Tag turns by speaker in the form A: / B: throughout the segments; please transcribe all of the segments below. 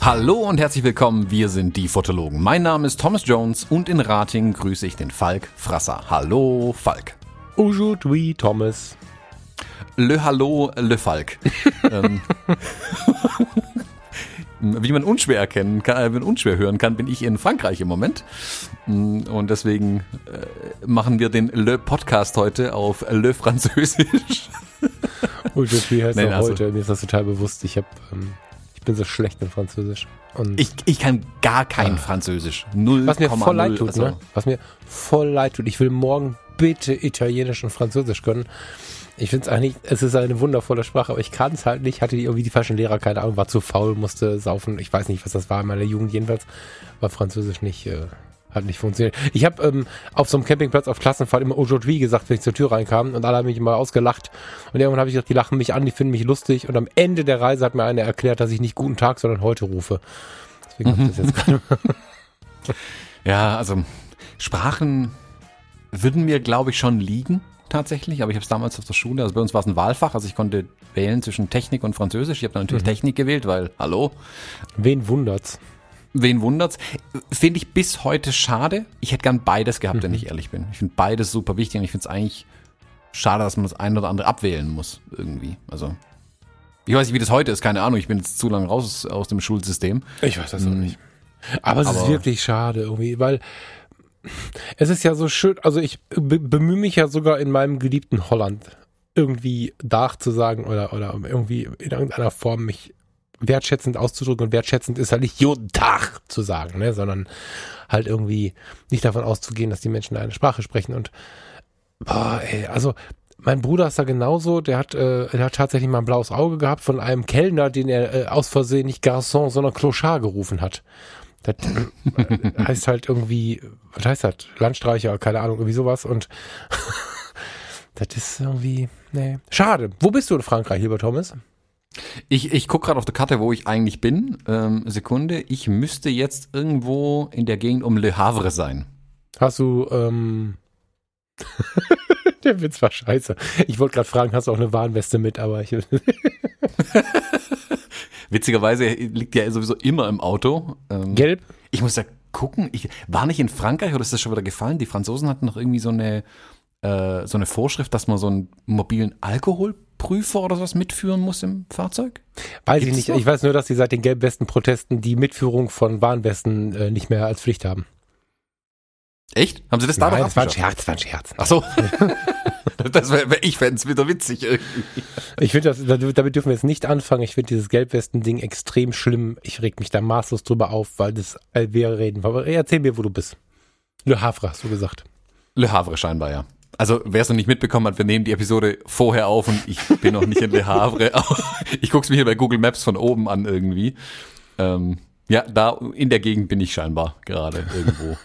A: Hallo und herzlich willkommen, wir sind die Fotologen. Mein Name ist Thomas Jones und in Rating grüße ich den Falk Frasser. Hallo Falk.
B: Aujourd'hui Thomas.
A: Le Hallo Le Falk. ähm, wie man unschwer erkennen kann, äh, wenn unschwer hören kann, bin ich in Frankreich im Moment. Mm, und deswegen äh, machen wir den Le Podcast heute auf Le Französisch.
B: Aujourd'hui heißt Nein, also, heute, mir ist das total bewusst. Ich habe ähm, bin so schlecht in Französisch.
A: Und ich, ich kann gar kein ah. Französisch. Null.
B: Was mir voll 0, leid tut, also. ne? Was mir voll leid tut. Ich will morgen bitte Italienisch und Französisch können. Ich finde es eigentlich, es ist eine wundervolle Sprache, aber ich kann es halt nicht. Hatte irgendwie die falschen Lehrer, keine Ahnung, war zu faul, musste saufen. Ich weiß nicht, was das war in meiner Jugend. Jedenfalls war Französisch nicht, äh, hat nicht funktioniert. Ich habe ähm, auf so einem Campingplatz auf Klassenfahrt immer aujourd'hui gesagt, wenn ich zur Tür reinkam und alle haben mich immer ausgelacht. Und irgendwann habe ich gesagt, die lachen mich an, die finden mich lustig. Und am Ende der Reise hat mir einer erklärt, dass ich nicht guten Tag, sondern heute rufe. Deswegen mhm. habe ich das jetzt gerade.
A: ja, also Sprachen würden mir, glaube ich, schon liegen tatsächlich, aber ich habe es damals auf der Schule, also bei uns war es ein Wahlfach, also ich konnte wählen zwischen Technik und Französisch. Ich habe dann natürlich mhm. Technik gewählt, weil, hallo?
B: Wen wundert's?
A: Wen wundert's? Finde ich bis heute schade. Ich hätte gern beides gehabt, mhm. wenn ich ehrlich bin. Ich finde beides super wichtig und ich finde es eigentlich schade, dass man das eine oder andere abwählen muss, irgendwie. Also, ich weiß nicht, wie das heute ist, keine Ahnung. Ich bin jetzt zu lange raus aus dem Schulsystem.
B: Ich weiß das auch mhm. nicht. Aber es Aber ist wirklich schade irgendwie, weil es ist ja so schön, also ich bemühe mich ja sogar in meinem geliebten Holland irgendwie Dach zu sagen oder, oder irgendwie in irgendeiner Form mich wertschätzend auszudrücken und wertschätzend ist halt nicht jeden zu sagen, ne, sondern halt irgendwie nicht davon auszugehen, dass die Menschen eine Sprache sprechen und boah, ey, also mein Bruder ist da genauso, der hat, äh, der hat tatsächlich mal ein blaues Auge gehabt von einem Kellner, den er äh, aus Versehen nicht Garçon, sondern Clochard gerufen hat. Das heißt halt irgendwie, was heißt das? Landstreicher, keine Ahnung, irgendwie sowas und das ist irgendwie, nee. Schade. Wo bist du in Frankreich, lieber Thomas?
A: Ich, ich gucke gerade auf der Karte, wo ich eigentlich bin. Ähm, Sekunde. Ich müsste jetzt irgendwo in der Gegend um Le Havre sein.
B: Hast du, ähm, der Witz war scheiße. Ich wollte gerade fragen, hast du auch eine Warnweste mit, aber ich.
A: Witzigerweise liegt ja sowieso immer im Auto.
B: Ähm, Gelb?
A: Ich muss ja gucken. Ich war nicht in Frankreich oder ist das schon wieder gefallen? Die Franzosen hatten noch irgendwie so eine, äh, so eine Vorschrift, dass man so einen mobilen Alkohol Prüfer oder sowas mitführen muss im Fahrzeug?
B: Weiß Gibt's ich nicht. Noch? Ich weiß nur, dass sie seit den Gelbwesten-Protesten die Mitführung von Warnwesten äh, nicht mehr als Pflicht haben.
A: Echt? Haben sie das da
B: Nein, das war ein Scherz, das war ein Scherz.
A: Ach so. das wär, ich fände es wieder witzig irgendwie.
B: Ich finde das, damit dürfen wir jetzt nicht anfangen. Ich finde dieses Gelbwesten-Ding extrem schlimm. Ich reg mich da maßlos drüber auf, weil das äh, wir reden. Aber erzähl mir, wo du bist. Le Havre, hast du gesagt.
A: Le Havre scheinbar, ja. Also, wer es noch nicht mitbekommen hat, wir nehmen die Episode vorher auf und ich bin noch nicht in Le Havre. ich gucke es mir hier bei Google Maps von oben an irgendwie. Ähm, ja, da in der Gegend bin ich scheinbar gerade irgendwo.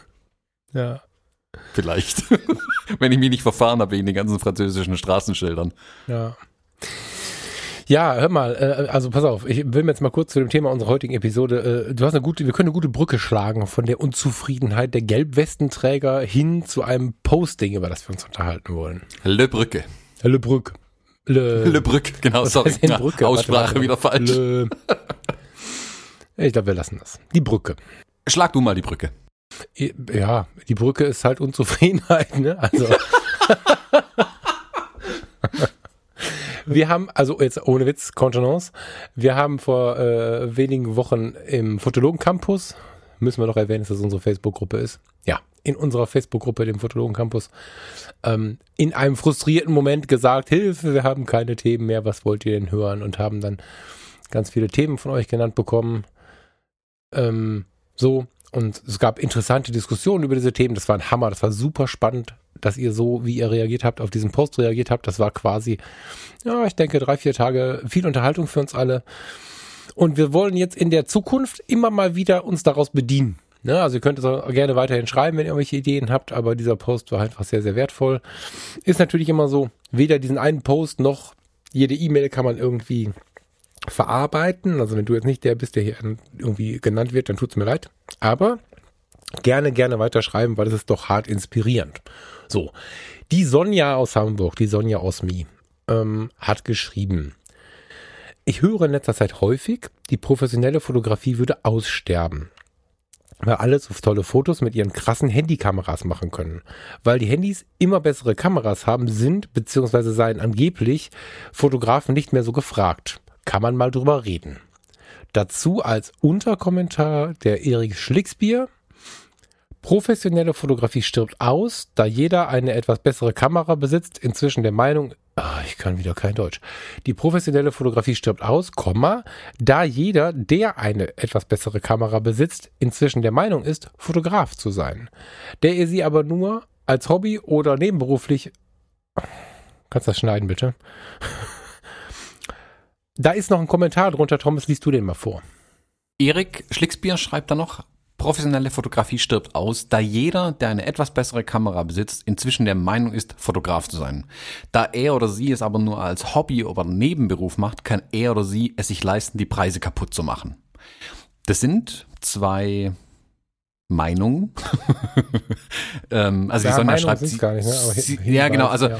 B: ja.
A: Vielleicht. Wenn ich mich nicht verfahren habe wegen den ganzen französischen Straßenschildern.
B: Ja. Ja, hör mal, äh, also pass auf, ich will mir jetzt mal kurz zu dem Thema unserer heutigen Episode, äh, du hast eine gute, wir können eine gute Brücke schlagen von der Unzufriedenheit der Gelbwestenträger hin zu einem Posting, über das wir uns unterhalten wollen.
A: Le Brücke.
B: Le Brücke.
A: Le, Le Brücke, genau,
B: Was sorry. Na, Brücke?
A: Aussprache warte, warte. wieder falsch. Le,
B: ich glaube, wir lassen das. Die Brücke.
A: Schlag du mal die Brücke.
B: Ja, die Brücke ist halt Unzufriedenheit, ne? Also. Wir haben, also jetzt ohne Witz, Contenance, wir haben vor äh, wenigen Wochen im Fotologen Campus, müssen wir noch erwähnen, dass das unsere Facebook-Gruppe ist. Ja, in unserer Facebook-Gruppe, dem Fotologen Campus, ähm, in einem frustrierten Moment gesagt, Hilfe, wir haben keine Themen mehr, was wollt ihr denn hören? Und haben dann ganz viele Themen von euch genannt bekommen. Ähm, so, und es gab interessante Diskussionen über diese Themen. Das war ein Hammer, das war super spannend dass ihr so, wie ihr reagiert habt, auf diesen Post reagiert habt. Das war quasi, ja, ich denke, drei, vier Tage viel Unterhaltung für uns alle. Und wir wollen jetzt in der Zukunft immer mal wieder uns daraus bedienen. Ne? Also ihr könnt es auch gerne weiterhin schreiben, wenn ihr irgendwelche Ideen habt, aber dieser Post war einfach sehr, sehr wertvoll. Ist natürlich immer so, weder diesen einen Post noch jede E-Mail kann man irgendwie verarbeiten. Also wenn du jetzt nicht der bist, der hier irgendwie genannt wird, dann tut's mir leid. Aber gerne, gerne weiterschreiben, weil es ist doch hart inspirierend. So, die Sonja aus Hamburg, die Sonja aus Mi, ähm, hat geschrieben, ich höre in letzter Zeit häufig, die professionelle Fotografie würde aussterben. Weil alle so tolle Fotos mit ihren krassen Handykameras machen können. Weil die Handys immer bessere Kameras haben, sind bzw. seien angeblich Fotografen nicht mehr so gefragt. Kann man mal drüber reden. Dazu als Unterkommentar der Erik Schlicksbier. Professionelle Fotografie stirbt aus, da jeder eine etwas bessere Kamera besitzt, inzwischen der Meinung, ah, ich kann wieder kein Deutsch. Die professionelle Fotografie stirbt aus, Komma, da jeder, der eine etwas bessere Kamera besitzt, inzwischen der Meinung ist, Fotograf zu sein. Der ihr sie aber nur als Hobby oder nebenberuflich Kannst das schneiden, bitte? Da ist noch ein Kommentar drunter. Thomas, liest du den mal vor.
A: Erik Schlicksbier schreibt da noch, professionelle Fotografie stirbt aus, da jeder, der eine etwas bessere Kamera besitzt, inzwischen der Meinung ist, Fotograf zu sein. Da er oder sie es aber nur als Hobby oder Nebenberuf macht, kann er oder sie es sich leisten, die Preise kaputt zu machen. Das sind zwei Meinungen. ähm, also
B: Ja,
A: die Sonja
B: Meinungen
A: schreibt, sie,
B: gar nicht, ne?
A: Ja genau, also
B: ja.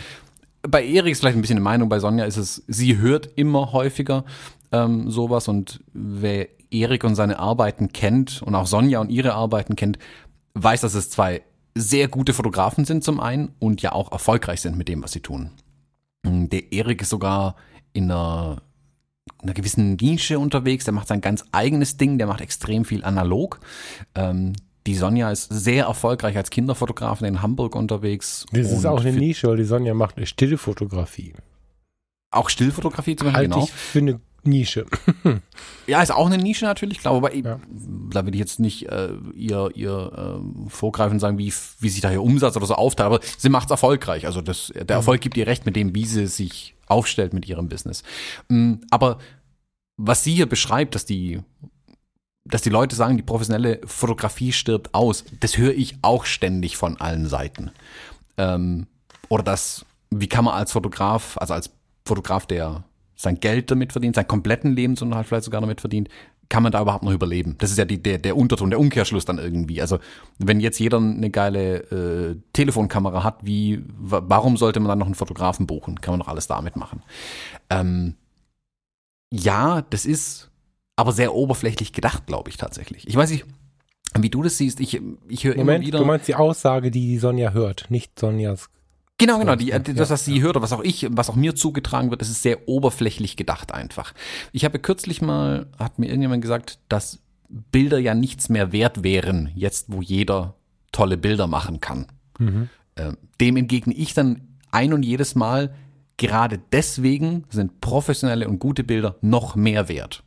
A: Bei Erik ist vielleicht ein bisschen eine Meinung, bei Sonja ist es, sie hört immer häufiger ähm, sowas und wer Erik und seine Arbeiten kennt und auch Sonja und ihre Arbeiten kennt, weiß, dass es zwei sehr gute Fotografen sind zum einen und ja auch erfolgreich sind mit dem, was sie tun. Mm, Der Erik ist sogar in einer, in einer gewissen Nische unterwegs, der macht sein ganz eigenes Ding, der macht extrem viel analog. Ähm, die Sonja ist sehr erfolgreich als Kinderfotografin in Hamburg unterwegs.
B: Das ist auch eine Nische, weil die Sonja macht eine stille Fotografie.
A: Auch Stillfotografie zum Beispiel,
B: Halte
A: genau.
B: ich für eine Nische.
A: Ja, ist auch eine Nische natürlich, klar, wobei
B: Ja.
A: da will ich jetzt nicht äh, ihr, ihr äh, vorgreifen und sagen, wie, wie sich da ihr Umsatz oder so aufteilt, aber sie macht es erfolgreich. Also das, der Erfolg gibt ihr recht mit dem, wie sie sich aufstellt mit ihrem Business. Mm, Aber was sie hier beschreibt, dass die dass die Leute sagen, die professionelle Fotografie stirbt aus, das höre ich auch ständig von allen Seiten. Ähm, oder das, wie kann man als Fotograf, also als Fotograf, der sein Geld damit verdient, seinen kompletten Lebensunterhalt vielleicht sogar damit verdient, kann man da überhaupt noch überleben? Das ist ja die, der, der Unterton, der Umkehrschluss dann irgendwie. Also wenn jetzt jeder eine geile äh, Telefonkamera hat, wie, wa- warum sollte man dann noch einen Fotografen buchen? Kann man doch alles damit machen. Ähm, ja, das ist aber sehr oberflächlich gedacht, glaube ich tatsächlich. Ich weiß nicht, wie du das siehst. Ich, ich höre immer wieder.
B: du meinst die Aussage, die die Sonja hört, nicht Sonjas.
A: Genau, genau. Die, das, was sie hört, oder was auch ich, was auch mir zugetragen wird, das ist sehr oberflächlich gedacht einfach. Ich habe kürzlich mal, hat mir irgendjemand gesagt, dass Bilder ja nichts mehr wert wären, jetzt wo jeder tolle Bilder machen kann.
B: Mhm.
A: Ähm, dem entgegne ich dann ein und jedes Mal, gerade deswegen sind professionelle und gute Bilder noch mehr wert.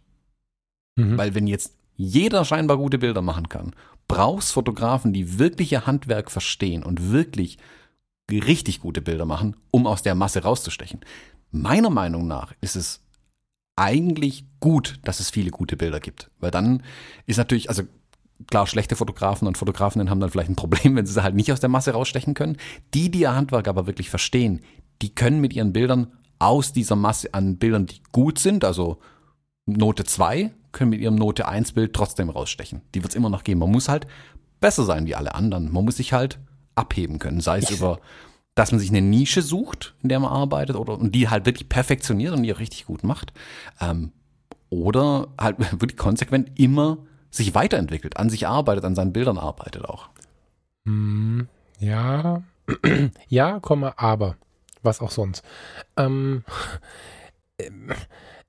B: Mhm.
A: Weil wenn jetzt jeder scheinbar gute Bilder machen kann, brauchst Fotografen, die wirklich ihr Handwerk verstehen und wirklich richtig gute Bilder machen, um aus der Masse rauszustechen. Meiner Meinung nach ist es eigentlich gut, dass es viele gute Bilder gibt. Weil dann ist natürlich, also klar, schlechte Fotografen und Fotografinnen haben dann vielleicht ein Problem, wenn sie halt nicht aus der Masse rausstechen können. Die, die ihr Handwerk aber wirklich verstehen, die können mit ihren Bildern aus dieser Masse an Bildern, die gut sind, also Note 2, können mit ihrem Note 1 Bild trotzdem rausstechen. Die wird es immer noch geben. Man muss halt besser sein wie alle anderen. Man muss sich halt abheben können. Sei es über, dass man sich eine Nische sucht, in der man arbeitet, oder und die halt wirklich perfektioniert und die auch richtig gut macht. Ähm, oder halt wirklich konsequent immer sich weiterentwickelt, an sich arbeitet, an seinen Bildern arbeitet auch.
B: Hm, ja, ja, Komma, aber was auch sonst. Ähm,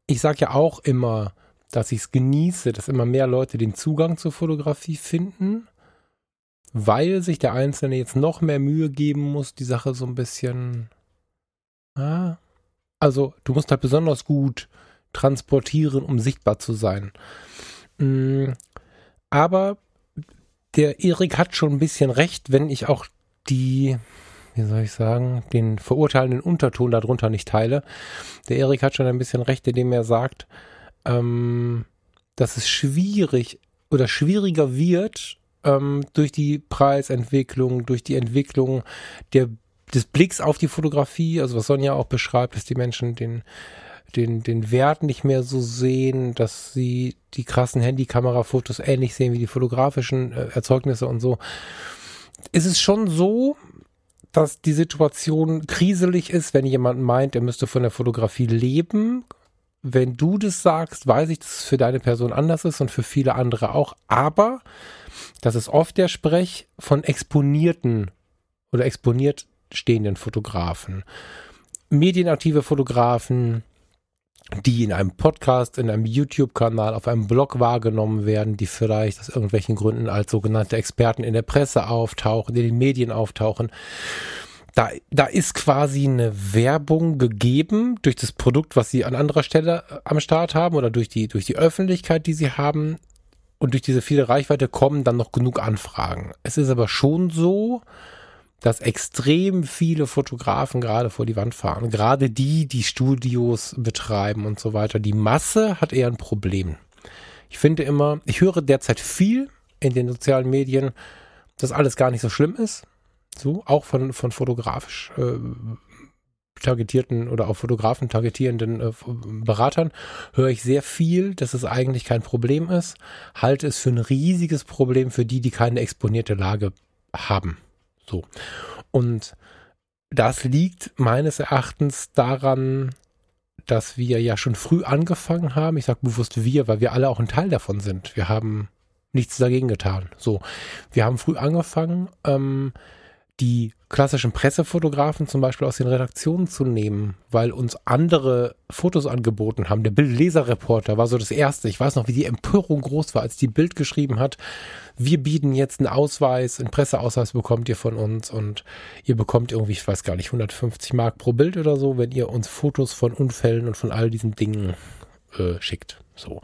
B: ich sage ja auch immer, dass ich es genieße, dass immer mehr Leute den Zugang zur Fotografie finden, weil sich der Einzelne jetzt noch mehr Mühe geben muss, die Sache so ein bisschen. Ah, also, du musst halt besonders gut transportieren, um sichtbar zu sein. Mm, Aber der Erik hat schon ein bisschen recht, wenn ich auch die, wie soll ich sagen, den verurteilenden Unterton darunter nicht teile. Der Erik hat schon ein bisschen recht, indem er sagt, ähm, dass es schwierig oder schwieriger wird ähm, durch die Preisentwicklung, durch die Entwicklung der, des Blicks auf die Fotografie, also was Sonja auch beschreibt, dass die Menschen den den, den Wert nicht mehr so sehen, dass sie die krassen Handykamerafotos ähnlich sehen wie die fotografischen äh, Erzeugnisse und so. Ist es schon so, dass die Situation kriselig ist, wenn jemand meint, er müsste von der Fotografie leben. Wenn du das sagst, weiß ich, dass es für deine Person anders ist und für viele andere auch. Aber das ist oft der Sprech von exponierten oder exponiert stehenden Fotografen. Medienaktive Fotografen, die in einem Podcast, in einem YouTube-Kanal, auf einem Blog wahrgenommen werden, die vielleicht aus irgendwelchen Gründen als sogenannte Experten in der Presse auftauchen, in den Medien auftauchen. Da, da ist quasi eine Werbung gegeben durch das Produkt, was sie an anderer Stelle äh, am Start haben oder durch die, durch die Öffentlichkeit, die sie haben. Und durch diese viele Reichweite kommen dann noch genug Anfragen. Es ist aber schon so, dass extrem viele Fotografen gerade vor die Wand fahren. Gerade die, die Studios betreiben und so weiter. Die Masse hat eher ein Problem. Ich finde immer, ich höre derzeit viel in den sozialen Medien, dass alles gar nicht so schlimm ist. So, auch von, von fotografisch äh, targetierten oder auch Fotografen targetierenden äh, Beratern höre ich sehr viel, dass es eigentlich kein Problem ist. Halte es für ein riesiges Problem für die, die keine exponierte Lage haben. So. Und das liegt meines Erachtens daran, dass wir ja schon früh angefangen haben. Ich sage bewusst wir, weil wir alle auch ein Teil davon sind. Wir haben nichts dagegen getan. So, wir haben früh angefangen, ähm, die klassischen Pressefotografen zum Beispiel aus den Redaktionen zu nehmen, weil uns andere Fotos angeboten haben. Der Bildleserreporter war so das erste. Ich weiß noch, wie die Empörung groß war, als die Bild geschrieben hat. Wir bieten jetzt einen Ausweis, einen Presseausweis bekommt ihr von uns und ihr bekommt irgendwie, ich weiß gar nicht, 150 Mark pro Bild oder so, wenn ihr uns Fotos von Unfällen und von all diesen Dingen äh, schickt. So.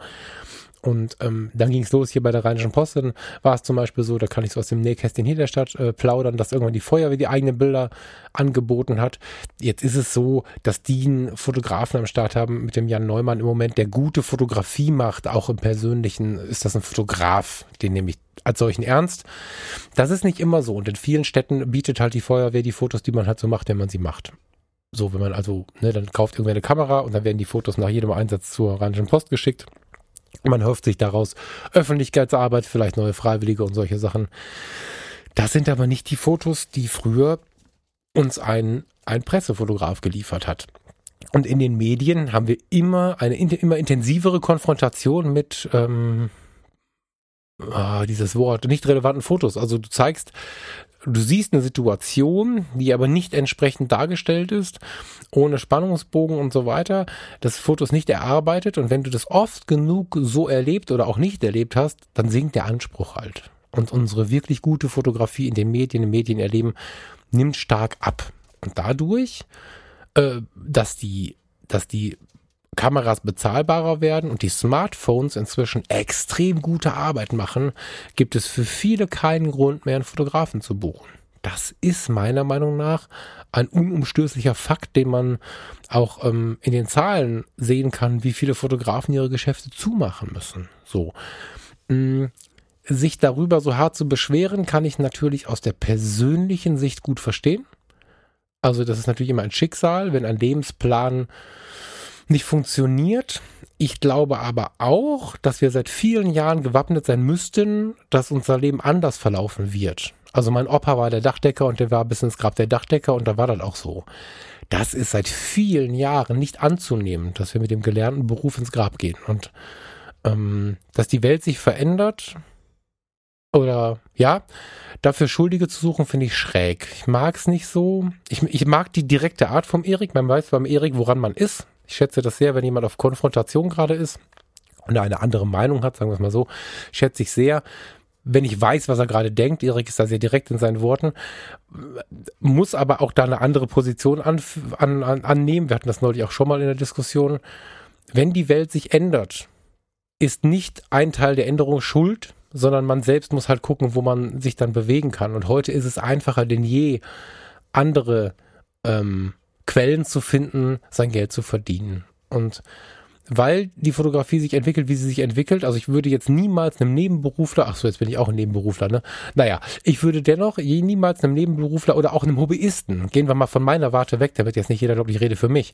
B: Und ähm, dann ging es los hier bei der Rheinischen Post. Dann war es zum Beispiel so, da kann ich so aus dem Nähkästchen hier der Stadt äh, plaudern, dass irgendwann die Feuerwehr die eigenen Bilder angeboten hat. Jetzt ist es so, dass die einen Fotografen am Start haben mit dem Jan Neumann im Moment, der gute Fotografie macht. Auch im Persönlichen ist das ein Fotograf, den nehme ich als solchen ernst. Das ist nicht immer so. Und in vielen Städten bietet halt die Feuerwehr die Fotos, die man halt so macht, wenn man sie macht. So, wenn man also, ne, dann kauft irgendwer eine Kamera und dann werden die Fotos nach jedem Einsatz zur Rheinischen Post geschickt. Man hofft sich daraus Öffentlichkeitsarbeit, vielleicht neue Freiwillige und solche Sachen. Das sind aber nicht die Fotos, die früher uns ein, ein Pressefotograf geliefert hat. Und in den Medien haben wir immer eine immer intensivere Konfrontation mit ähm, ah, dieses Wort, nicht relevanten Fotos. Also du zeigst du siehst eine Situation, die aber nicht entsprechend dargestellt ist, ohne Spannungsbogen und so weiter. Das Foto ist nicht erarbeitet und wenn du das oft genug so erlebt oder auch nicht erlebt hast, dann sinkt der Anspruch halt. Und unsere wirklich gute Fotografie in den Medien, im Medienerleben nimmt stark ab. Und dadurch, äh, dass die, dass die Kameras bezahlbarer werden und die Smartphones inzwischen extrem gute Arbeit machen, gibt es für viele keinen Grund mehr, einen Fotografen zu buchen. Das ist meiner Meinung nach ein unumstößlicher Fakt, den man auch ähm, in den Zahlen sehen kann, wie viele Fotografen ihre Geschäfte zumachen müssen. So. Mm, sich darüber so hart zu beschweren, kann ich natürlich aus der persönlichen Sicht gut verstehen. Also das ist natürlich immer ein Schicksal, wenn ein Lebensplan nicht funktioniert. Ich glaube aber auch, dass wir seit vielen Jahren gewappnet sein müssten, dass unser Leben anders verlaufen wird. Also mein Opa war der Dachdecker und der war bis ins Grab der Dachdecker und da war das auch so. Das ist seit vielen Jahren nicht anzunehmen, dass wir mit dem gelernten Beruf ins Grab gehen. Und ähm, dass die Welt sich verändert oder ja, dafür Schuldige zu suchen, finde ich schräg. Ich mag es nicht so. Ich, ich mag die direkte Art vom Erik. Man weiß beim Erik, woran man ist. Ich schätze das sehr, wenn jemand auf Konfrontation gerade ist und eine andere Meinung hat, sagen wir es mal so, schätze ich sehr. Wenn ich weiß, was er gerade denkt, Erik ist da sehr direkt in seinen Worten, muss aber auch da eine andere Position an, an, an, annehmen. Wir hatten das neulich auch schon mal in der Diskussion. Wenn die Welt sich ändert, ist nicht ein Teil der Änderung schuld, sondern man selbst muss halt gucken, wo man sich dann bewegen kann. Und heute ist es einfacher denn je, andere ähm, Quellen zu finden, sein Geld zu verdienen. Und weil die Fotografie sich entwickelt, wie sie sich entwickelt. Also ich würde jetzt niemals einem Nebenberufler, ach so, jetzt bin ich auch ein Nebenberufler, ne? Naja, ich würde dennoch je niemals einem Nebenberufler oder auch einem Hobbyisten, gehen wir mal von meiner Warte weg, damit jetzt nicht jeder glaubt, ich rede für mich.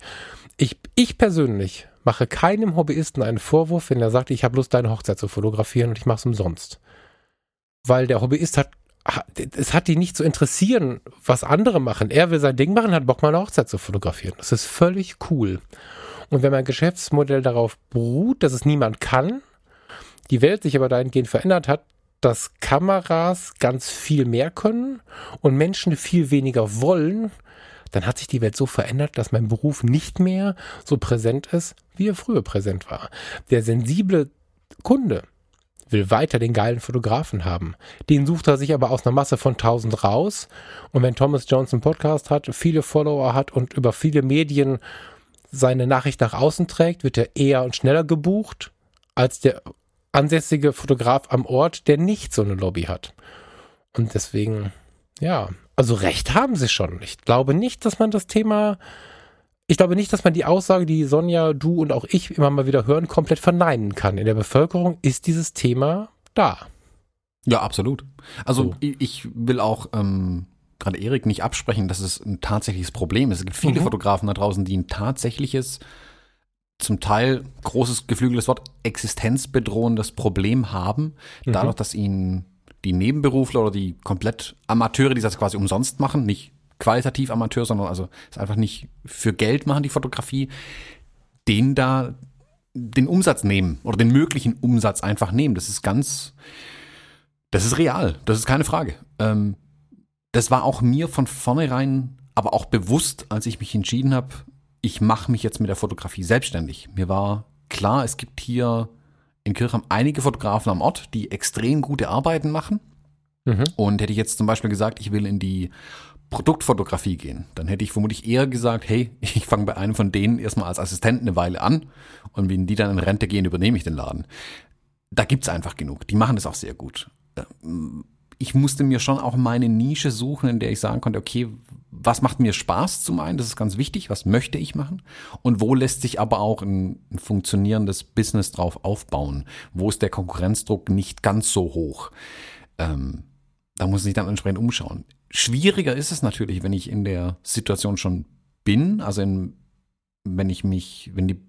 B: Ich, ich persönlich mache keinem Hobbyisten einen Vorwurf, wenn er sagt, ich habe Lust, deine Hochzeit zu fotografieren und ich mache es umsonst. Weil der Hobbyist hat es hat die nicht zu interessieren, was andere machen. Er will sein Ding machen, hat Bock, mal eine Hochzeit zu fotografieren. Das ist völlig cool. Und wenn mein Geschäftsmodell darauf beruht, dass es niemand kann, die Welt sich aber dahingehend verändert hat, dass Kameras ganz viel mehr können und Menschen viel weniger wollen, dann hat sich die Welt so verändert, dass mein Beruf nicht mehr so präsent ist, wie er früher präsent war. Der sensible Kunde will weiter den geilen Fotografen haben. Den sucht er sich aber aus einer Masse von tausend raus. Und wenn Thomas Johnson Podcast hat, viele Follower hat und über viele Medien seine Nachricht nach außen trägt, wird er eher und schneller gebucht als der ansässige Fotograf am Ort, der nicht so eine Lobby hat. Und deswegen, ja, also recht haben sie schon. Ich glaube nicht, dass man das Thema, ich glaube nicht, dass man die Aussage, die Sonja, du und auch ich immer mal wieder hören, komplett verneinen kann. In der Bevölkerung ist dieses Thema da.
A: Ja, absolut. Also so. ich will auch ähm, gerade Erik nicht absprechen, dass es ein tatsächliches Problem ist. Es gibt viele mhm. Fotografen da draußen, die ein tatsächliches, zum Teil großes geflügeltes Wort, existenzbedrohendes Problem haben, mhm. dadurch, dass ihnen die Nebenberufler oder die komplett Amateure, die das quasi umsonst machen, nicht qualitativ Amateur, sondern also es einfach nicht für Geld machen, die Fotografie, den da den Umsatz nehmen oder den möglichen Umsatz einfach nehmen. Das ist ganz, das ist real, das ist keine Frage. Ähm, das war auch mir von vornherein, aber auch bewusst, als ich mich entschieden habe, ich mache mich jetzt mit der Fotografie selbstständig. Mir war klar, es gibt hier in Kirchheim einige Fotografen am Ort, die extrem gute Arbeiten machen. Mhm. Und hätte ich jetzt zum Beispiel gesagt, ich will in die Produktfotografie gehen, dann hätte ich vermutlich eher gesagt, hey, ich fange bei einem von denen erstmal als Assistent eine Weile an und wenn die dann in Rente gehen, übernehme ich den Laden. Da gibt's einfach genug. Die machen das auch sehr gut ich musste mir schon auch meine Nische suchen, in der ich sagen konnte, okay, was macht mir Spaß zum einen, das ist ganz wichtig, was möchte ich machen und wo lässt sich aber auch ein, ein funktionierendes Business drauf aufbauen, wo ist der Konkurrenzdruck nicht ganz so hoch. Ähm, da muss ich dann entsprechend umschauen. Schwieriger ist es natürlich, wenn ich in der Situation schon bin, also in, wenn ich mich, wenn die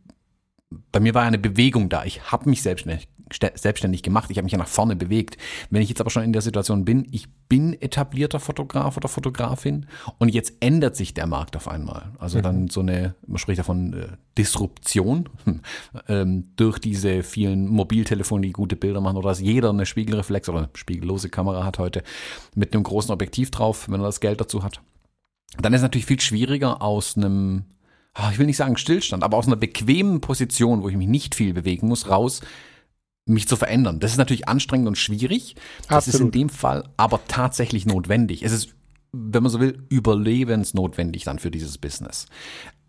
A: bei mir war eine Bewegung da. Ich habe mich selbstständig, selbstständig gemacht. Ich habe mich ja nach vorne bewegt. Wenn ich jetzt aber schon in der Situation bin, ich bin etablierter Fotograf oder Fotografin und jetzt ändert sich der Markt auf einmal. Also mhm. dann so eine, man spricht davon äh, Disruption ähm, durch diese vielen Mobiltelefone, die gute Bilder machen oder dass jeder eine Spiegelreflex oder eine spiegellose Kamera hat heute mit einem großen Objektiv drauf, wenn er das Geld dazu hat. Dann ist es natürlich viel schwieriger aus einem Ah, ich will nicht sagen Stillstand, aber aus einer bequemen Position, wo ich mich nicht viel bewegen muss, raus, mich zu verändern. Das ist natürlich anstrengend und schwierig. Das Absolut. ist in dem Fall aber tatsächlich notwendig. Es ist, wenn man so will, überlebensnotwendig dann für dieses Business.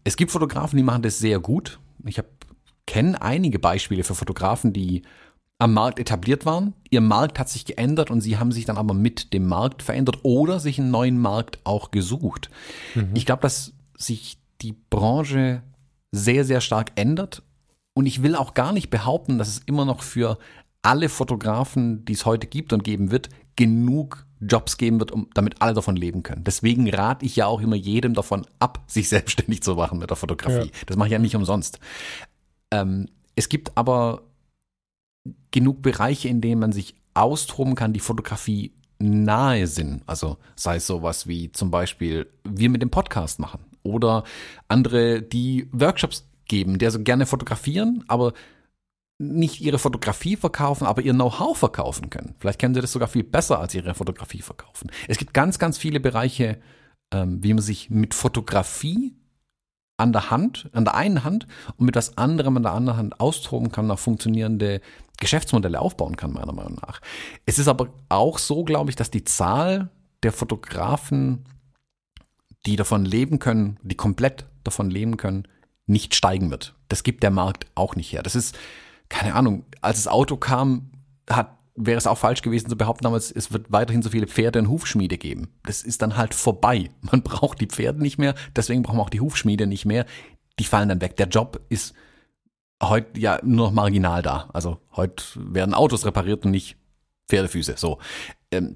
A: Es gibt Fotografen, die machen das sehr gut. Ich kenne einige Beispiele für Fotografen, die am Markt etabliert waren. Ihr Markt hat sich geändert und sie haben sich dann aber mit dem Markt verändert oder sich einen neuen Markt auch gesucht. Mhm. Ich glaube, dass sich die Branche sehr, sehr stark ändert. Und ich will auch gar nicht behaupten, dass es immer noch für alle Fotografen, die es heute gibt und geben wird, genug Jobs geben wird, um, damit alle davon leben können. Deswegen rate ich ja auch immer jedem davon ab, sich selbstständig zu machen mit der Fotografie. Ja. Das mache ich ja nicht umsonst. Ähm, es gibt aber genug Bereiche, in denen man sich austoben kann, die Fotografie nahe sind. Also sei es sowas wie zum Beispiel wir mit dem Podcast machen oder andere, die Workshops geben, der so gerne fotografieren, aber nicht ihre Fotografie verkaufen, aber ihr Know-how verkaufen können. Vielleicht können sie das sogar viel besser als ihre Fotografie verkaufen. Es gibt ganz, ganz viele Bereiche, ähm, wie man sich mit Fotografie an der Hand, an der einen Hand und mit was anderem an der anderen Hand austoben kann, nach funktionierende Geschäftsmodelle aufbauen kann, meiner Meinung nach. Es ist aber auch so, glaube ich, dass die Zahl der Fotografen die davon leben können, die komplett davon leben können, nicht steigen wird. Das gibt der Markt auch nicht her. Das ist, keine Ahnung, als das Auto kam, hat, wäre es auch falsch gewesen zu behaupten damals, es wird weiterhin so viele Pferde und Hufschmiede geben. Das ist dann halt vorbei. Man braucht die Pferde nicht mehr, deswegen brauchen wir auch die Hufschmiede nicht mehr. Die fallen dann weg. Der Job ist heute ja nur noch marginal da. Also heute werden Autos repariert und nicht Pferdefüße. So. Ähm,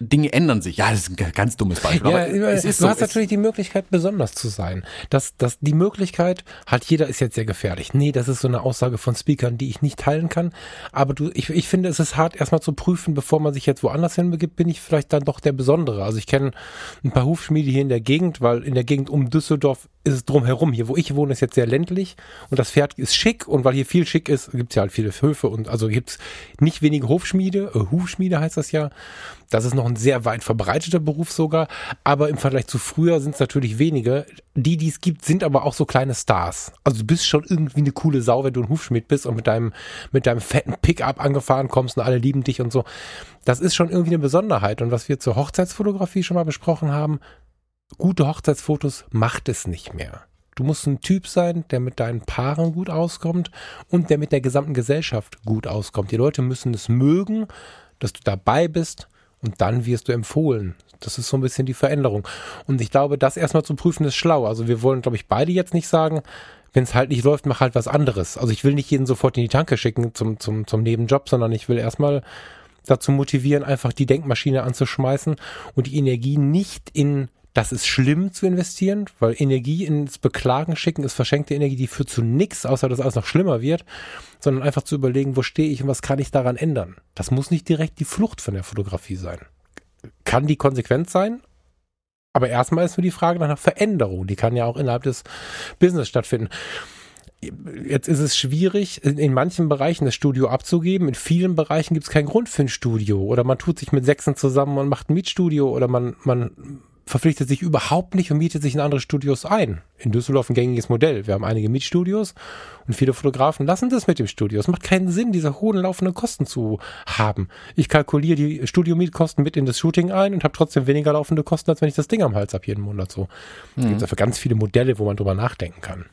A: Dinge ändern sich. Ja, das ist ein ganz dummes Beispiel.
B: Ja, es ist du so, hast natürlich die Möglichkeit, besonders zu sein. Das, das, die Möglichkeit hat jeder, ist jetzt sehr gefährlich. Nee, das ist so eine Aussage von Speakern, die ich nicht teilen kann. Aber du, ich, ich finde, es ist hart, erstmal zu prüfen, bevor man sich jetzt woanders hinbegibt, bin ich vielleicht dann doch der Besondere. Also ich kenne ein paar Hufschmiede hier in der Gegend, weil in der Gegend um Düsseldorf ist es drumherum. Hier, wo ich wohne, ist jetzt sehr ländlich und das Pferd ist schick und weil hier viel schick ist, gibt's ja halt viele Höfe und also gibt's nicht wenige Hofschmiede, äh, Hufschmiede heißt das ja. Das ist noch ein sehr weit verbreiteter Beruf sogar, aber im Vergleich zu früher sind es natürlich wenige. Die, die es gibt, sind aber auch so kleine Stars. Also du bist schon irgendwie eine coole Sau, wenn du ein Hufschmied bist und mit deinem, mit deinem fetten Pickup angefahren kommst und alle lieben dich und so. Das ist schon irgendwie eine Besonderheit. Und was wir zur Hochzeitsfotografie schon mal besprochen haben, gute Hochzeitsfotos macht es nicht mehr. Du musst ein Typ sein, der mit deinen Paaren gut auskommt und der mit der gesamten Gesellschaft gut auskommt. Die Leute müssen es mögen, dass du dabei bist und dann wirst du empfohlen. Das ist so ein bisschen die Veränderung. Und ich glaube, das erstmal zu prüfen ist schlau. Also wir wollen, glaube ich, beide jetzt nicht sagen, wenn es halt nicht läuft, mach halt was anderes. Also ich will nicht jeden sofort in die Tanke schicken zum, zum, zum Nebenjob, sondern ich will erstmal dazu motivieren, einfach die Denkmaschine anzuschmeißen und die Energie nicht in das ist schlimm zu investieren, weil Energie ins Beklagen schicken ist verschenkte Energie, die führt zu nichts, außer dass alles noch schlimmer wird, sondern einfach zu überlegen, wo stehe ich und was kann ich daran ändern. Das muss nicht direkt die Flucht von der Fotografie sein. Kann die Konsequenz sein, aber erstmal ist nur die Frage nach einer Veränderung. Die kann ja auch innerhalb des Business stattfinden. Jetzt ist es schwierig, in manchen Bereichen das Studio abzugeben. In vielen Bereichen gibt es keinen Grund für ein Studio. Oder man tut sich mit Sechsen zusammen und macht ein Mietstudio. Oder man, man verpflichtet sich überhaupt nicht und mietet sich in andere Studios ein. In Düsseldorf ein gängiges Modell. Wir haben einige Mietstudios und viele Fotografen lassen das mit dem Studio. Es macht keinen Sinn, diese hohen laufenden Kosten zu haben. Ich kalkuliere die Studiomietkosten mit in das Shooting ein und habe trotzdem weniger laufende Kosten, als wenn ich das Ding am Hals habe jeden Monat so. Mhm. Es gibt dafür ganz viele Modelle, wo man drüber nachdenken kann.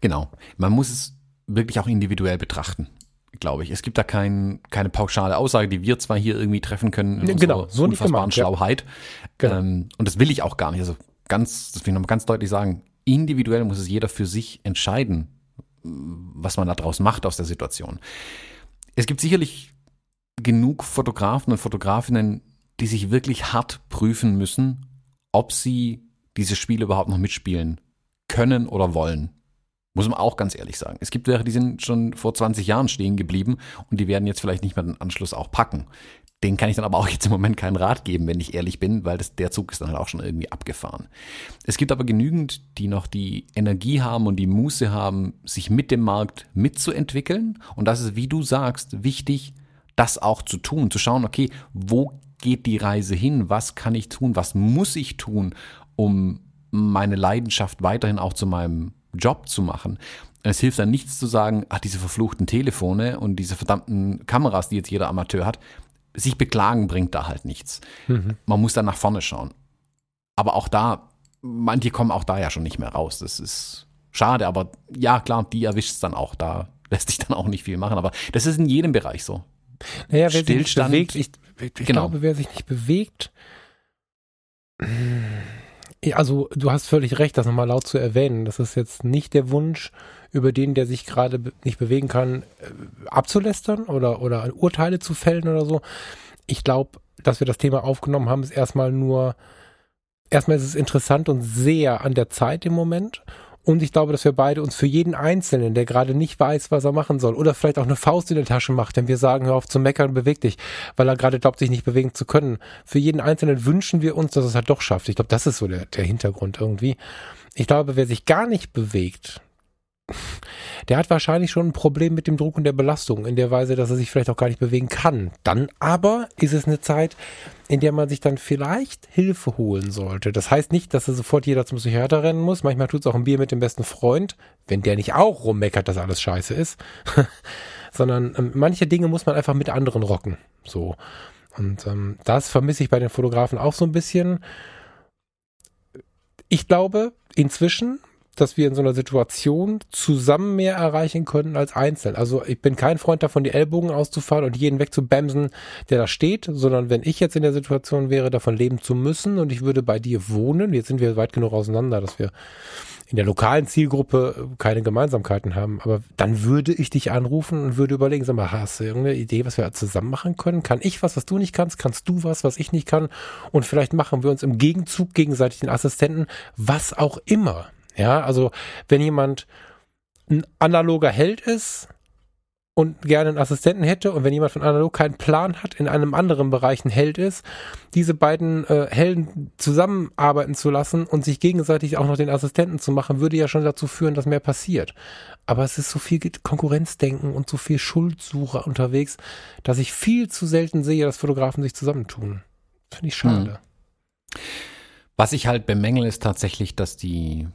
A: Genau. Man muss es wirklich auch individuell betrachten glaube ich. Es gibt da kein, keine pauschale Aussage, die wir zwar hier irgendwie treffen können
B: in genau, so
A: unfassbaren gemacht, Schlauheit. Ja. Genau. Ähm, und das will ich auch gar nicht. Also ganz, das will ich nochmal ganz deutlich sagen, individuell muss es jeder für sich entscheiden, was man daraus macht aus der Situation. Es gibt sicherlich genug Fotografen und Fotografinnen, die sich wirklich hart prüfen müssen, ob sie dieses Spiel überhaupt noch mitspielen können oder wollen. Muss man auch ganz ehrlich sagen. Es gibt welche, die sind schon vor 20 Jahren stehen geblieben und die werden jetzt vielleicht nicht mehr den Anschluss auch packen. Den kann ich dann aber auch jetzt im Moment keinen Rat geben, wenn ich ehrlich bin, weil das, der Zug ist dann halt auch schon irgendwie abgefahren. Es gibt aber genügend, die noch die Energie haben und die Muße haben, sich mit dem Markt mitzuentwickeln. Und das ist, wie du sagst, wichtig, das auch zu tun, zu schauen, okay, wo geht die Reise hin? Was kann ich tun? Was muss ich tun, um meine Leidenschaft weiterhin auch zu meinem Job zu machen. Es hilft dann nichts zu sagen, ach, diese verfluchten Telefone und diese verdammten Kameras, die jetzt jeder Amateur hat. Sich beklagen bringt da halt nichts. Mhm. Man muss dann nach vorne schauen. Aber auch da, manche kommen auch da ja schon nicht mehr raus. Das ist schade, aber ja, klar, die erwischt es dann auch. Da lässt sich dann auch nicht viel machen. Aber das ist in jedem Bereich so.
B: Naja, wer Stillstand, sich nicht bewegt, ich, ich genau. glaube, wer sich nicht bewegt, also du hast völlig recht, das nochmal laut zu erwähnen. Das ist jetzt nicht der Wunsch, über den, der sich gerade nicht bewegen kann, äh, abzulästern oder, oder Urteile zu fällen oder so. Ich glaube, dass wir das Thema aufgenommen haben, ist erstmal nur, erstmal ist es interessant und sehr an der Zeit im Moment. Und ich glaube, dass wir beide uns für jeden Einzelnen, der gerade nicht weiß, was er machen soll, oder vielleicht auch eine Faust in der Tasche macht, wenn wir sagen, hör auf zu meckern, beweg dich, weil er gerade glaubt, sich nicht bewegen zu können. Für jeden Einzelnen wünschen wir uns, dass es halt doch schafft. Ich glaube, das ist so der, der Hintergrund irgendwie. Ich glaube, wer sich gar nicht bewegt, der hat wahrscheinlich schon ein Problem mit dem Druck und der Belastung in der Weise, dass er sich vielleicht auch gar nicht bewegen kann. Dann aber ist es eine Zeit, in der man sich dann vielleicht Hilfe holen sollte. Das heißt nicht, dass er sofort jeder zum Psychiater rennen muss. Manchmal tut es auch ein Bier mit dem besten Freund, wenn der nicht auch rummeckert, dass alles scheiße ist. Sondern ähm, manche Dinge muss man einfach mit anderen rocken. So. Und ähm, das vermisse ich bei den Fotografen auch so ein bisschen. Ich glaube, inzwischen dass wir in so einer Situation zusammen mehr erreichen können als einzeln. Also ich bin kein Freund davon, die Ellbogen auszufahren und jeden wegzubämsen, der da steht, sondern wenn ich jetzt in der Situation wäre, davon leben zu müssen und ich würde bei dir wohnen, jetzt sind wir weit genug auseinander, dass wir in der lokalen Zielgruppe keine Gemeinsamkeiten haben, aber dann würde ich dich anrufen und würde überlegen, sag mal, hast du irgendeine Idee, was wir zusammen machen können? Kann ich was, was du nicht kannst? Kannst du was, was ich nicht kann? Und vielleicht machen wir uns im Gegenzug gegenseitig den Assistenten, was auch immer. Ja, also wenn jemand ein analoger Held ist und gerne einen Assistenten hätte und wenn jemand von analog keinen Plan hat, in einem anderen Bereich ein Held ist, diese beiden äh, Helden zusammenarbeiten zu lassen und sich gegenseitig auch noch den Assistenten zu machen, würde ja schon dazu führen, dass mehr passiert. Aber es ist so viel Konkurrenzdenken und so viel Schuldsuche unterwegs, dass ich viel zu selten sehe, dass Fotografen sich zusammentun. Finde ich schade. Hm.
A: Was ich halt bemängel, ist tatsächlich, dass die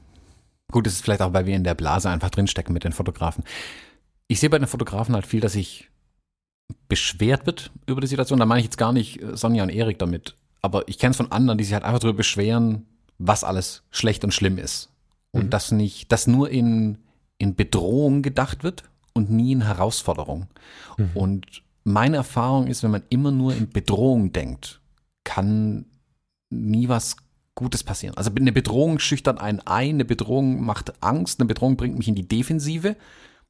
A: Gut, es ist vielleicht auch, weil wir in der Blase einfach drinstecken mit den Fotografen. Ich sehe bei den Fotografen halt viel, dass sich beschwert wird über die Situation. Da meine ich jetzt gar nicht äh, Sonja und Erik damit. Aber ich kenne es von anderen, die sich halt einfach darüber beschweren, was alles schlecht und schlimm ist. Und mhm. dass nicht, dass nur in, in Bedrohung gedacht wird und nie in Herausforderung. Mhm. Und meine Erfahrung ist, wenn man immer nur in Bedrohung denkt, kann nie was Gutes passieren. Also eine Bedrohung schüchtert einen ein, eine Bedrohung macht Angst, eine Bedrohung bringt mich in die Defensive,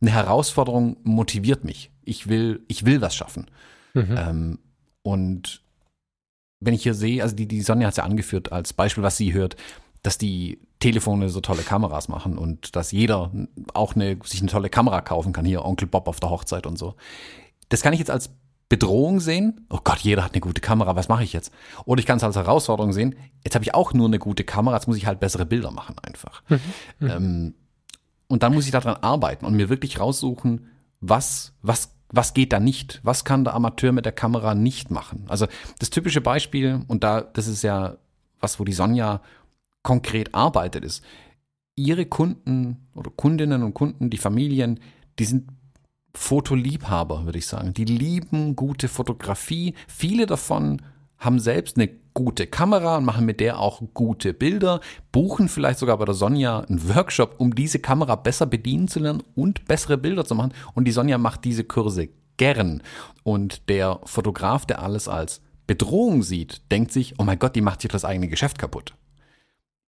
A: eine Herausforderung motiviert mich. Ich will, ich will was schaffen. Mhm. Ähm, und wenn ich hier sehe, also die, die Sonja hat es ja angeführt als Beispiel, was sie hört, dass die Telefone so tolle Kameras machen und dass jeder auch eine, sich eine tolle Kamera kaufen kann, hier Onkel Bob auf der Hochzeit und so. Das kann ich jetzt als Bedrohung sehen. Oh Gott, jeder hat eine gute Kamera, was mache ich jetzt? Oder ich kann es als Herausforderung sehen. Jetzt habe ich auch nur eine gute Kamera, jetzt muss ich halt bessere Bilder machen einfach. Mhm. mhm. Ähm, und dann muss ich daran arbeiten und mir wirklich raussuchen, was, was, was geht da nicht? Was kann der Amateur mit der Kamera nicht machen? Also das typische Beispiel, und da, das ist ja was, wo die Sonja konkret arbeitet, ist, ihre Kunden oder Kundinnen und Kunden, die Familien, die sind Fotoliebhaber, würde ich sagen. Die lieben gute Fotografie. Viele davon haben selbst eine gute Kamera und machen mit der auch gute Bilder, buchen vielleicht sogar bei der Sonja einen Workshop, um diese Kamera besser bedienen zu lernen und bessere Bilder zu machen. Und die Sonja macht diese Kurse gern. Und der Fotograf, der alles als Bedrohung sieht, denkt sich, oh mein Gott, die macht sich das eigene Geschäft kaputt.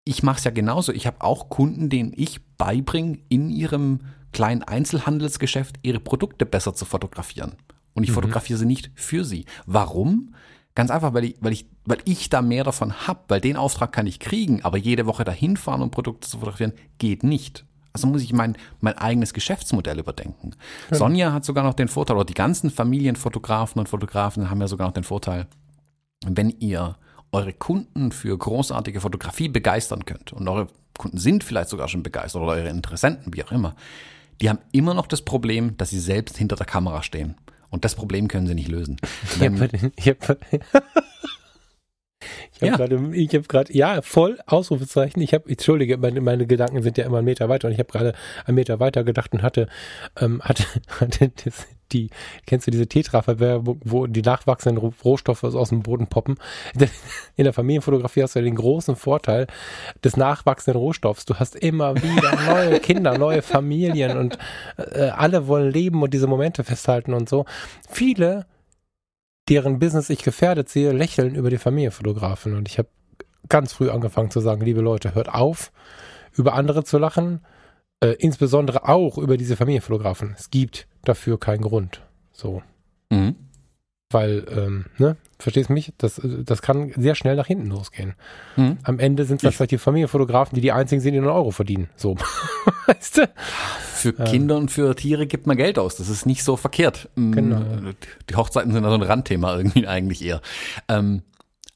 A: Ich mache es ja genauso. Ich habe auch Kunden, denen ich beibringe, in ihrem kleinen Einzelhandelsgeschäft ihre Produkte besser zu fotografieren. Und ich mhm. fotografiere sie nicht für sie. Warum? Ganz einfach, weil ich, weil ich, weil ich da mehr davon habe, weil den Auftrag kann ich kriegen, aber jede Woche dahin fahren, um Produkte zu fotografieren, geht nicht. Also muss ich mein, mein eigenes Geschäftsmodell überdenken. Genau. Sonja hat sogar noch den Vorteil, oder die ganzen Familienfotografen und Fotografen haben ja sogar noch den Vorteil, wenn ihr eure Kunden für großartige Fotografie begeistern könnt und eure Kunden sind vielleicht sogar schon begeistert oder eure Interessenten, wie auch immer, die haben immer noch das Problem, dass sie selbst hinter der Kamera stehen. Und das Problem können sie nicht lösen.
B: Ich habe hab, habe gerade, ich habe gerade, ja, voll Ausrufezeichen. Ich habe, entschuldige, meine, meine Gedanken sind ja immer einen Meter weiter und ich habe gerade einen Meter weiter gedacht und hatte, ähm, hatte, hatte das, die, kennst du diese Tetra-Verwerbung, wo die nachwachsenden Rohstoffe aus dem Boden poppen? In der Familienfotografie hast du ja den großen Vorteil des nachwachsenden Rohstoffs. Du hast immer wieder neue Kinder, neue Familien und äh, alle wollen leben und diese Momente festhalten und so. Viele, deren Business ich gefährdet sehe, lächeln über die Familienfotografen und ich habe ganz früh angefangen zu sagen, liebe Leute, hört auf, über andere zu lachen, äh, insbesondere auch über diese Familienfotografen. Es gibt dafür keinen Grund. So. Mhm. Weil, ähm, ne, verstehst du mich? Das, das kann sehr schnell nach hinten losgehen. Mhm. Am Ende sind es vielleicht die Familienfotografen, die die einzigen sind, die einen Euro verdienen. So.
A: weißt du? Für ähm. Kinder und für Tiere gibt man Geld aus. Das ist nicht so verkehrt. Mm, genau. Die Hochzeiten sind also ein Randthema irgendwie eigentlich eher. Ähm,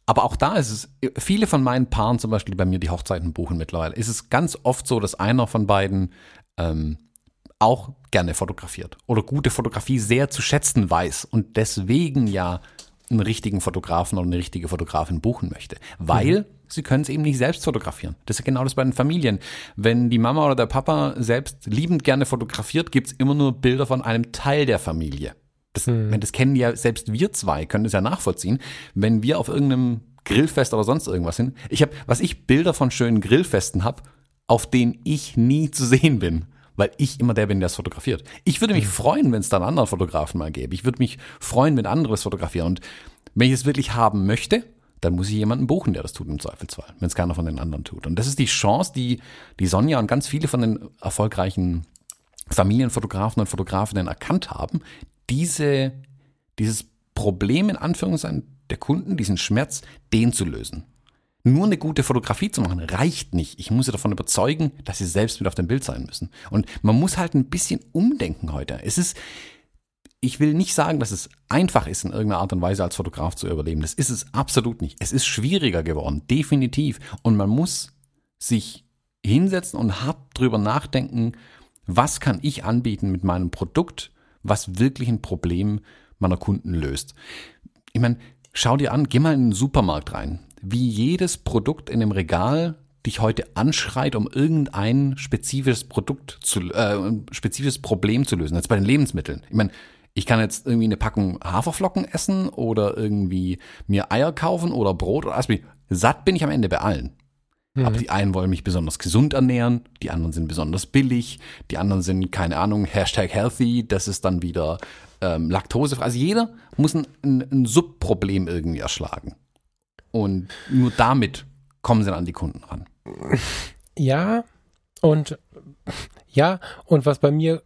A: aber auch da ist es, viele von meinen Paaren zum Beispiel, die bei mir die Hochzeiten buchen mittlerweile, ist es ganz oft so, dass einer von beiden ähm, auch gerne fotografiert oder gute Fotografie sehr zu schätzen weiß und deswegen ja einen richtigen Fotografen oder eine richtige Fotografin buchen möchte, weil mhm. sie können es eben nicht selbst fotografieren. Das ist genau das bei den Familien. Wenn die Mama oder der Papa selbst liebend gerne fotografiert, gibt es immer nur Bilder von einem Teil der Familie. Das, mhm. das kennen ja selbst wir zwei, können das ja nachvollziehen. Wenn wir auf irgendeinem Grillfest oder sonst irgendwas sind. Ich habe, was ich Bilder von schönen Grillfesten habe, auf denen ich nie zu sehen bin weil ich immer der bin, der es fotografiert. Ich würde mich freuen, wenn es dann anderen Fotografen mal gäbe. Ich würde mich freuen, wenn andere es fotografieren. Und wenn ich es wirklich haben möchte, dann muss ich jemanden buchen, der das tut im Zweifelsfall, wenn es keiner von den anderen tut. Und das ist die Chance, die die Sonja und ganz viele von den erfolgreichen Familienfotografen und Fotografinnen erkannt haben, diese, dieses Problem in Anführungszeichen der Kunden, diesen Schmerz, den zu lösen. Nur eine gute Fotografie zu machen reicht nicht. Ich muss sie davon überzeugen, dass sie selbst mit auf dem Bild sein müssen. Und man muss halt ein bisschen umdenken heute. Es ist, ich will nicht sagen, dass es einfach ist, in irgendeiner Art und Weise als Fotograf zu überleben. Das ist es absolut nicht. Es ist schwieriger geworden, definitiv. Und man muss sich hinsetzen und hart drüber nachdenken, was kann ich anbieten mit meinem Produkt, was wirklich ein Problem meiner Kunden löst. Ich meine, schau dir an, geh mal in den Supermarkt rein. Wie jedes Produkt in dem Regal dich heute anschreit, um irgendein spezifisches Produkt zu, äh, spezifisches Problem zu lösen. Jetzt bei den Lebensmitteln. Ich meine, ich kann jetzt irgendwie eine Packung Haferflocken essen oder irgendwie mir Eier kaufen oder Brot oder alles. Satt bin ich am Ende bei allen. Mhm. Aber die einen wollen mich besonders gesund ernähren, die anderen sind besonders billig, die anderen sind, keine Ahnung, Hashtag healthy, das ist dann wieder ähm, laktosefrei. Also jeder muss ein, ein, ein Subproblem irgendwie erschlagen. Und nur damit kommen sie dann an die Kunden ran.
B: Ja, und ja, und was bei mir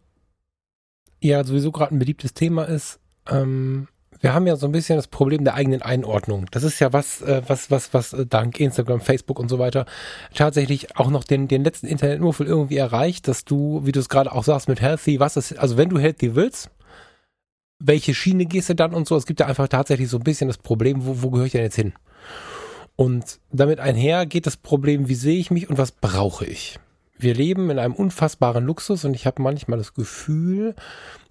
B: ja sowieso gerade ein beliebtes Thema ist, ähm, wir haben ja so ein bisschen das Problem der eigenen Einordnung. Das ist ja was, äh, was, was, was äh, dank Instagram, Facebook und so weiter tatsächlich auch noch den, den letzten Internetmuffel irgendwie erreicht, dass du, wie du es gerade auch sagst, mit Healthy, was ist, also wenn du Healthy willst, welche Schiene gehst du dann und so? Es gibt ja einfach tatsächlich so ein bisschen das Problem, wo, wo gehöre ich denn jetzt hin? Und damit einher geht das Problem, wie sehe ich mich und was brauche ich? wir leben in einem unfassbaren Luxus und ich habe manchmal das Gefühl,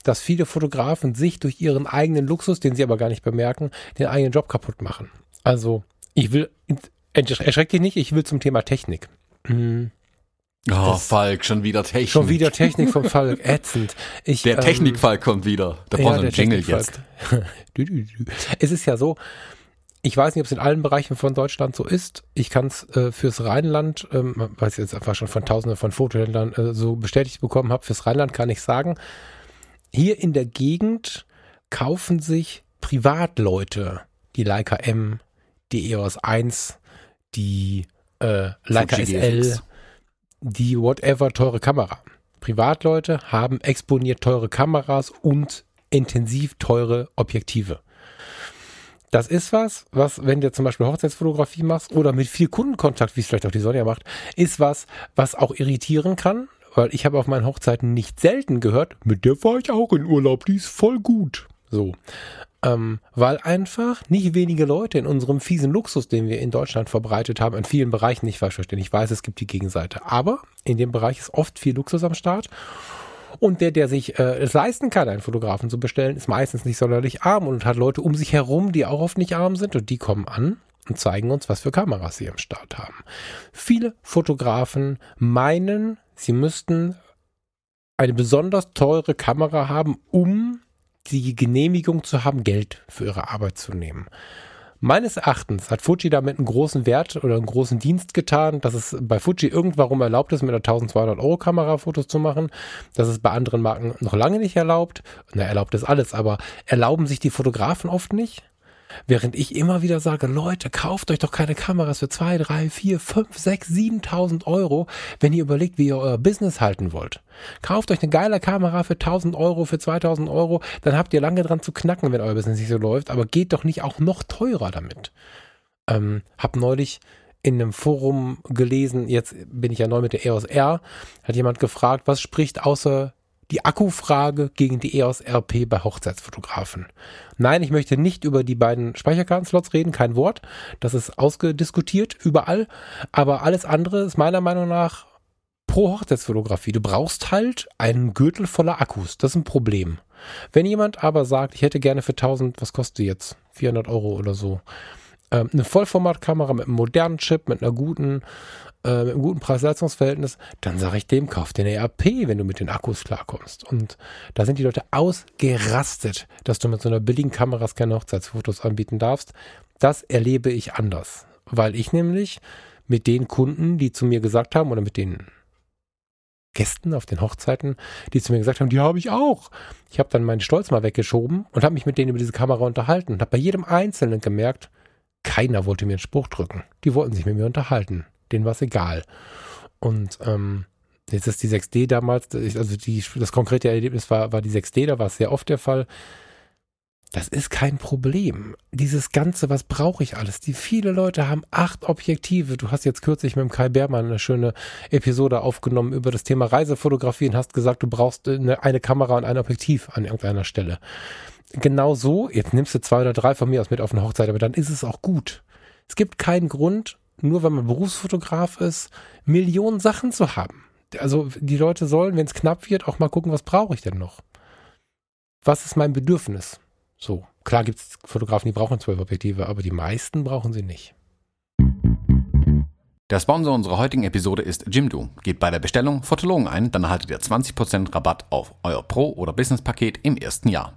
B: dass viele Fotografen sich durch ihren eigenen Luxus, den sie aber gar nicht bemerken, den eigenen Job kaputt machen. Also, ich will, erschreck dich nicht, ich will zum Thema Technik.
A: Mhm. Oh, das Falk, schon wieder Technik.
B: Schon wieder Technik vom Falk, ätzend.
A: Ich, der ähm, Technikfalk kommt wieder. Da braucht ja, einen Jingle jetzt.
B: es ist ja so, ich weiß nicht, ob es in allen Bereichen von Deutschland so ist. Ich kann es äh, fürs Rheinland, ähm, weil ich jetzt einfach schon von Tausenden von Fotohändlern äh, so bestätigt bekommen habe, fürs Rheinland kann ich sagen, hier in der Gegend kaufen sich Privatleute die Leica M, die EOS 1, die äh, Leica SL, die whatever teure Kamera. Privatleute haben exponiert teure Kameras und intensiv teure Objektive. Das ist was, was, wenn du zum Beispiel Hochzeitsfotografie machst oder mit viel Kundenkontakt, wie es vielleicht auch die Sonja macht, ist was, was auch irritieren kann, weil ich habe auf meinen Hochzeiten nicht selten gehört, mit der fahre ich auch in Urlaub, die ist voll gut. So. Ähm, weil einfach nicht wenige Leute in unserem fiesen Luxus, den wir in Deutschland verbreitet haben, in vielen Bereichen nicht falsch verstehen. Ich weiß, es gibt die Gegenseite. Aber in dem Bereich ist oft viel Luxus am Start. Und der, der sich äh, es leisten kann, einen Fotografen zu bestellen, ist meistens nicht sonderlich arm und hat Leute um sich herum, die auch oft nicht arm sind und die kommen an und zeigen uns, was für Kameras sie am Start haben. Viele Fotografen meinen, sie müssten eine besonders teure Kamera haben, um die Genehmigung zu haben, Geld für ihre Arbeit zu nehmen. Meines Erachtens hat Fuji damit einen großen Wert oder einen großen Dienst getan, dass es bei Fuji irgendwann erlaubt ist, mit einer 1200 Euro Kamera Fotos zu machen. Das ist bei anderen Marken noch lange nicht erlaubt. Na, erlaubt ist alles, aber erlauben sich die Fotografen oft nicht. Während ich immer wieder sage, Leute, kauft euch doch keine Kameras für zwei, drei, vier, fünf, sechs, siebentausend Euro, wenn ihr überlegt, wie ihr euer Business halten wollt. Kauft euch eine geile Kamera für 1000 Euro, für 2000 Euro, dann habt ihr lange dran zu knacken, wenn euer Business nicht so läuft, aber geht doch nicht auch noch teurer damit. Ähm, hab neulich in einem Forum gelesen, jetzt bin ich ja neu mit der EOS R, hat jemand gefragt, was spricht außer die Akkufrage gegen die EOS RP bei Hochzeitsfotografen. Nein, ich möchte nicht über die beiden Speicherkartenslots reden, kein Wort. Das ist ausgediskutiert überall. Aber alles andere ist meiner Meinung nach pro Hochzeitsfotografie. Du brauchst halt einen Gürtel voller Akkus. Das ist ein Problem. Wenn jemand aber sagt, ich hätte gerne für 1000, was kostet die jetzt? 400 Euro oder so. Ähm, eine Vollformatkamera mit einem modernen Chip, mit einer guten äh, mit einem guten Preis-Leistungs-Verhältnis, dann sage ich dem, kauf den ERP, wenn du mit den Akkus klarkommst. Und da sind die Leute ausgerastet, dass du mit so einer billigen Kamera keine Hochzeitsfotos anbieten darfst. Das erlebe ich anders, weil ich nämlich mit den Kunden, die zu mir gesagt haben oder mit den Gästen auf den Hochzeiten, die zu mir gesagt haben, die habe ich auch. Ich habe dann meinen Stolz mal weggeschoben und habe mich mit denen über diese Kamera unterhalten und habe bei jedem Einzelnen gemerkt, keiner wollte mir einen Spruch drücken. Die wollten sich mit mir unterhalten. Denen war es egal. Und ähm, jetzt ist die 6D damals, also die, das konkrete Erlebnis war, war die 6D, da war es sehr oft der Fall. Das ist kein Problem. Dieses Ganze, was brauche ich alles? Die viele Leute haben acht Objektive. Du hast jetzt kürzlich mit dem Kai Beermann eine schöne Episode aufgenommen über das Thema Reisefotografie und hast gesagt, du brauchst eine, eine Kamera und ein Objektiv an irgendeiner Stelle. Genau so, jetzt nimmst du zwei oder drei von mir aus mit auf eine Hochzeit, aber dann ist es auch gut. Es gibt keinen Grund, nur weil man Berufsfotograf ist, Millionen Sachen zu haben. Also die Leute sollen, wenn es knapp wird, auch mal gucken, was brauche ich denn noch? Was ist mein Bedürfnis? So, klar gibt es Fotografen, die brauchen zwölf Objektive, aber die meisten brauchen sie nicht.
A: Der Sponsor unserer heutigen Episode ist Jimdo. Gebt bei der Bestellung Fotologen ein, dann erhaltet ihr 20% Rabatt auf euer Pro- oder Business-Paket im ersten Jahr.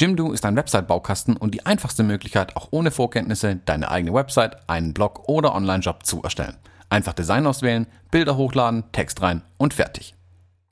A: Jimdo ist ein Website-Baukasten und die einfachste Möglichkeit, auch ohne Vorkenntnisse deine eigene Website, einen Blog oder Online-Shop zu erstellen. Einfach Design auswählen, Bilder hochladen, Text rein und fertig.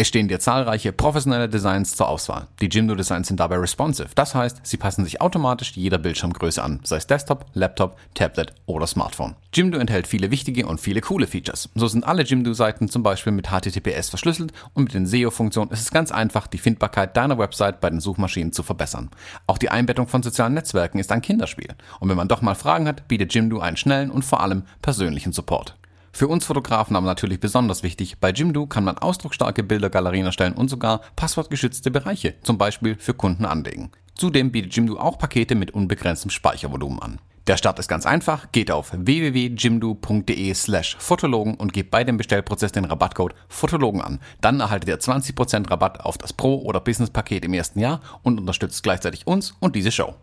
A: Es stehen dir zahlreiche professionelle Designs zur Auswahl. Die Jimdo Designs sind dabei responsive. Das heißt, sie passen sich automatisch jeder Bildschirmgröße an, sei es Desktop, Laptop, Tablet oder Smartphone. Jimdo enthält viele wichtige und viele coole Features. So sind alle Jimdo-Seiten zum Beispiel mit HTTPS verschlüsselt und mit den SEO-Funktionen ist es ganz einfach, die Findbarkeit deiner Website bei den Suchmaschinen zu verbessern. Auch die Einbettung von sozialen Netzwerken ist ein Kinderspiel. Und wenn man doch mal Fragen hat, bietet Jimdo einen schnellen und vor allem persönlichen Support. Für uns Fotografen aber natürlich besonders wichtig, bei Jimdo kann man ausdrucksstarke Bildergalerien erstellen und sogar passwortgeschützte Bereiche, zum Beispiel für Kunden anlegen. Zudem bietet Jimdo auch Pakete mit unbegrenztem Speichervolumen an. Der Start ist ganz einfach. Geht auf www.jimdo.de slash Fotologen und gebt bei dem Bestellprozess den Rabattcode Fotologen an. Dann erhaltet ihr 20% Rabatt auf das Pro- oder Business-Paket im ersten Jahr und unterstützt gleichzeitig uns und diese Show.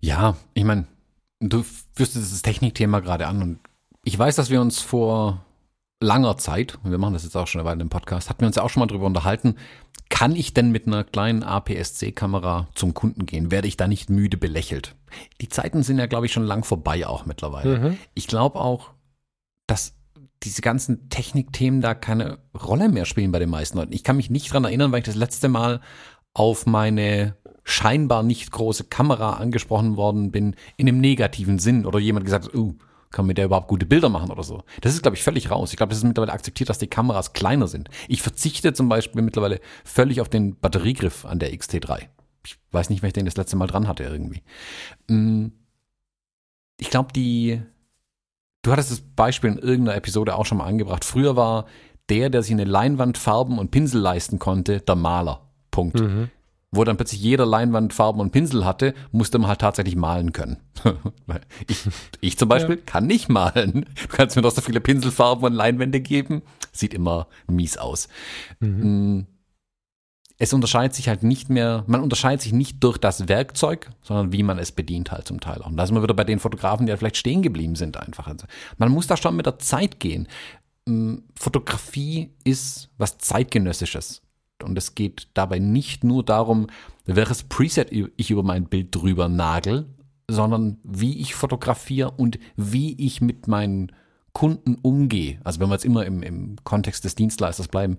A: Ja, ich meine, Du führst dieses Technikthema gerade an und ich weiß, dass wir uns vor langer Zeit, wir machen das jetzt auch schon eine Weile im Podcast, hatten wir uns ja auch schon mal drüber unterhalten, kann ich denn mit einer kleinen APS-C-Kamera zum Kunden gehen? Werde ich da nicht müde belächelt? Die Zeiten sind ja, glaube ich, schon lang vorbei auch mittlerweile. Mhm. Ich glaube auch, dass diese ganzen Technikthemen da keine Rolle mehr spielen bei den meisten Leuten. Ich kann mich nicht dran erinnern, weil ich das letzte Mal auf meine scheinbar nicht große Kamera angesprochen worden bin, in einem negativen Sinn oder jemand gesagt hat, uh, kann man mit der überhaupt gute Bilder machen oder so. Das ist, glaube ich, völlig raus. Ich glaube, das ist mittlerweile akzeptiert, dass die Kameras kleiner sind. Ich verzichte zum Beispiel mittlerweile völlig auf den Batteriegriff an der XT3. Ich weiß nicht, wer ich den das letzte Mal dran hatte irgendwie. Mm, ich glaube, die, du hattest das Beispiel in irgendeiner Episode auch schon mal angebracht. Früher war der, der sich eine Leinwand Farben und Pinsel leisten konnte, der Maler. Punkt. Mhm wo dann plötzlich jeder Leinwand Farben und Pinsel hatte, musste man halt tatsächlich malen können. ich, ich zum Beispiel ja. kann nicht malen. Du kannst mir doch so viele Pinselfarben und Leinwände geben. Sieht immer mies aus. Mhm. Mm, es unterscheidet sich halt nicht mehr, man unterscheidet sich nicht durch das Werkzeug, sondern wie man es bedient halt zum Teil auch. Und da sind wir wieder bei den Fotografen, die halt vielleicht stehen geblieben sind einfach. Also man muss da schon mit der Zeit gehen. Mm, Fotografie ist was zeitgenössisches. Und es geht dabei nicht nur darum, welches Preset ich über mein Bild drüber nagel, sondern wie ich fotografiere und wie ich mit meinen Kunden umgehe. Also wenn wir jetzt immer im, im Kontext des Dienstleisters bleiben,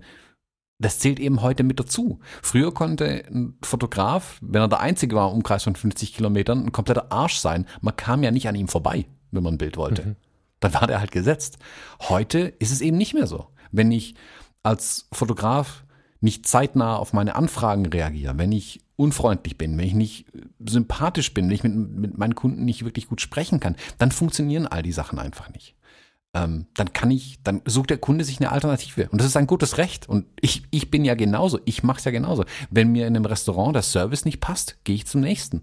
A: das zählt eben heute mit dazu. Früher konnte ein Fotograf, wenn er der Einzige war im Umkreis von 50 Kilometern, ein kompletter Arsch sein. Man kam ja nicht an ihm vorbei, wenn man ein Bild wollte. Mhm. Dann war der halt gesetzt. Heute ist es eben nicht mehr so. Wenn ich als Fotograf nicht zeitnah auf meine Anfragen reagiere, wenn ich unfreundlich bin, wenn ich nicht sympathisch bin, wenn ich mit, mit meinen Kunden nicht wirklich gut sprechen kann, dann funktionieren all die Sachen einfach nicht. Ähm, dann kann ich, dann sucht der Kunde sich eine Alternative. Und das ist ein gutes Recht. Und ich, ich bin ja genauso, ich mache es ja genauso. Wenn mir in einem Restaurant der Service nicht passt, gehe ich zum nächsten.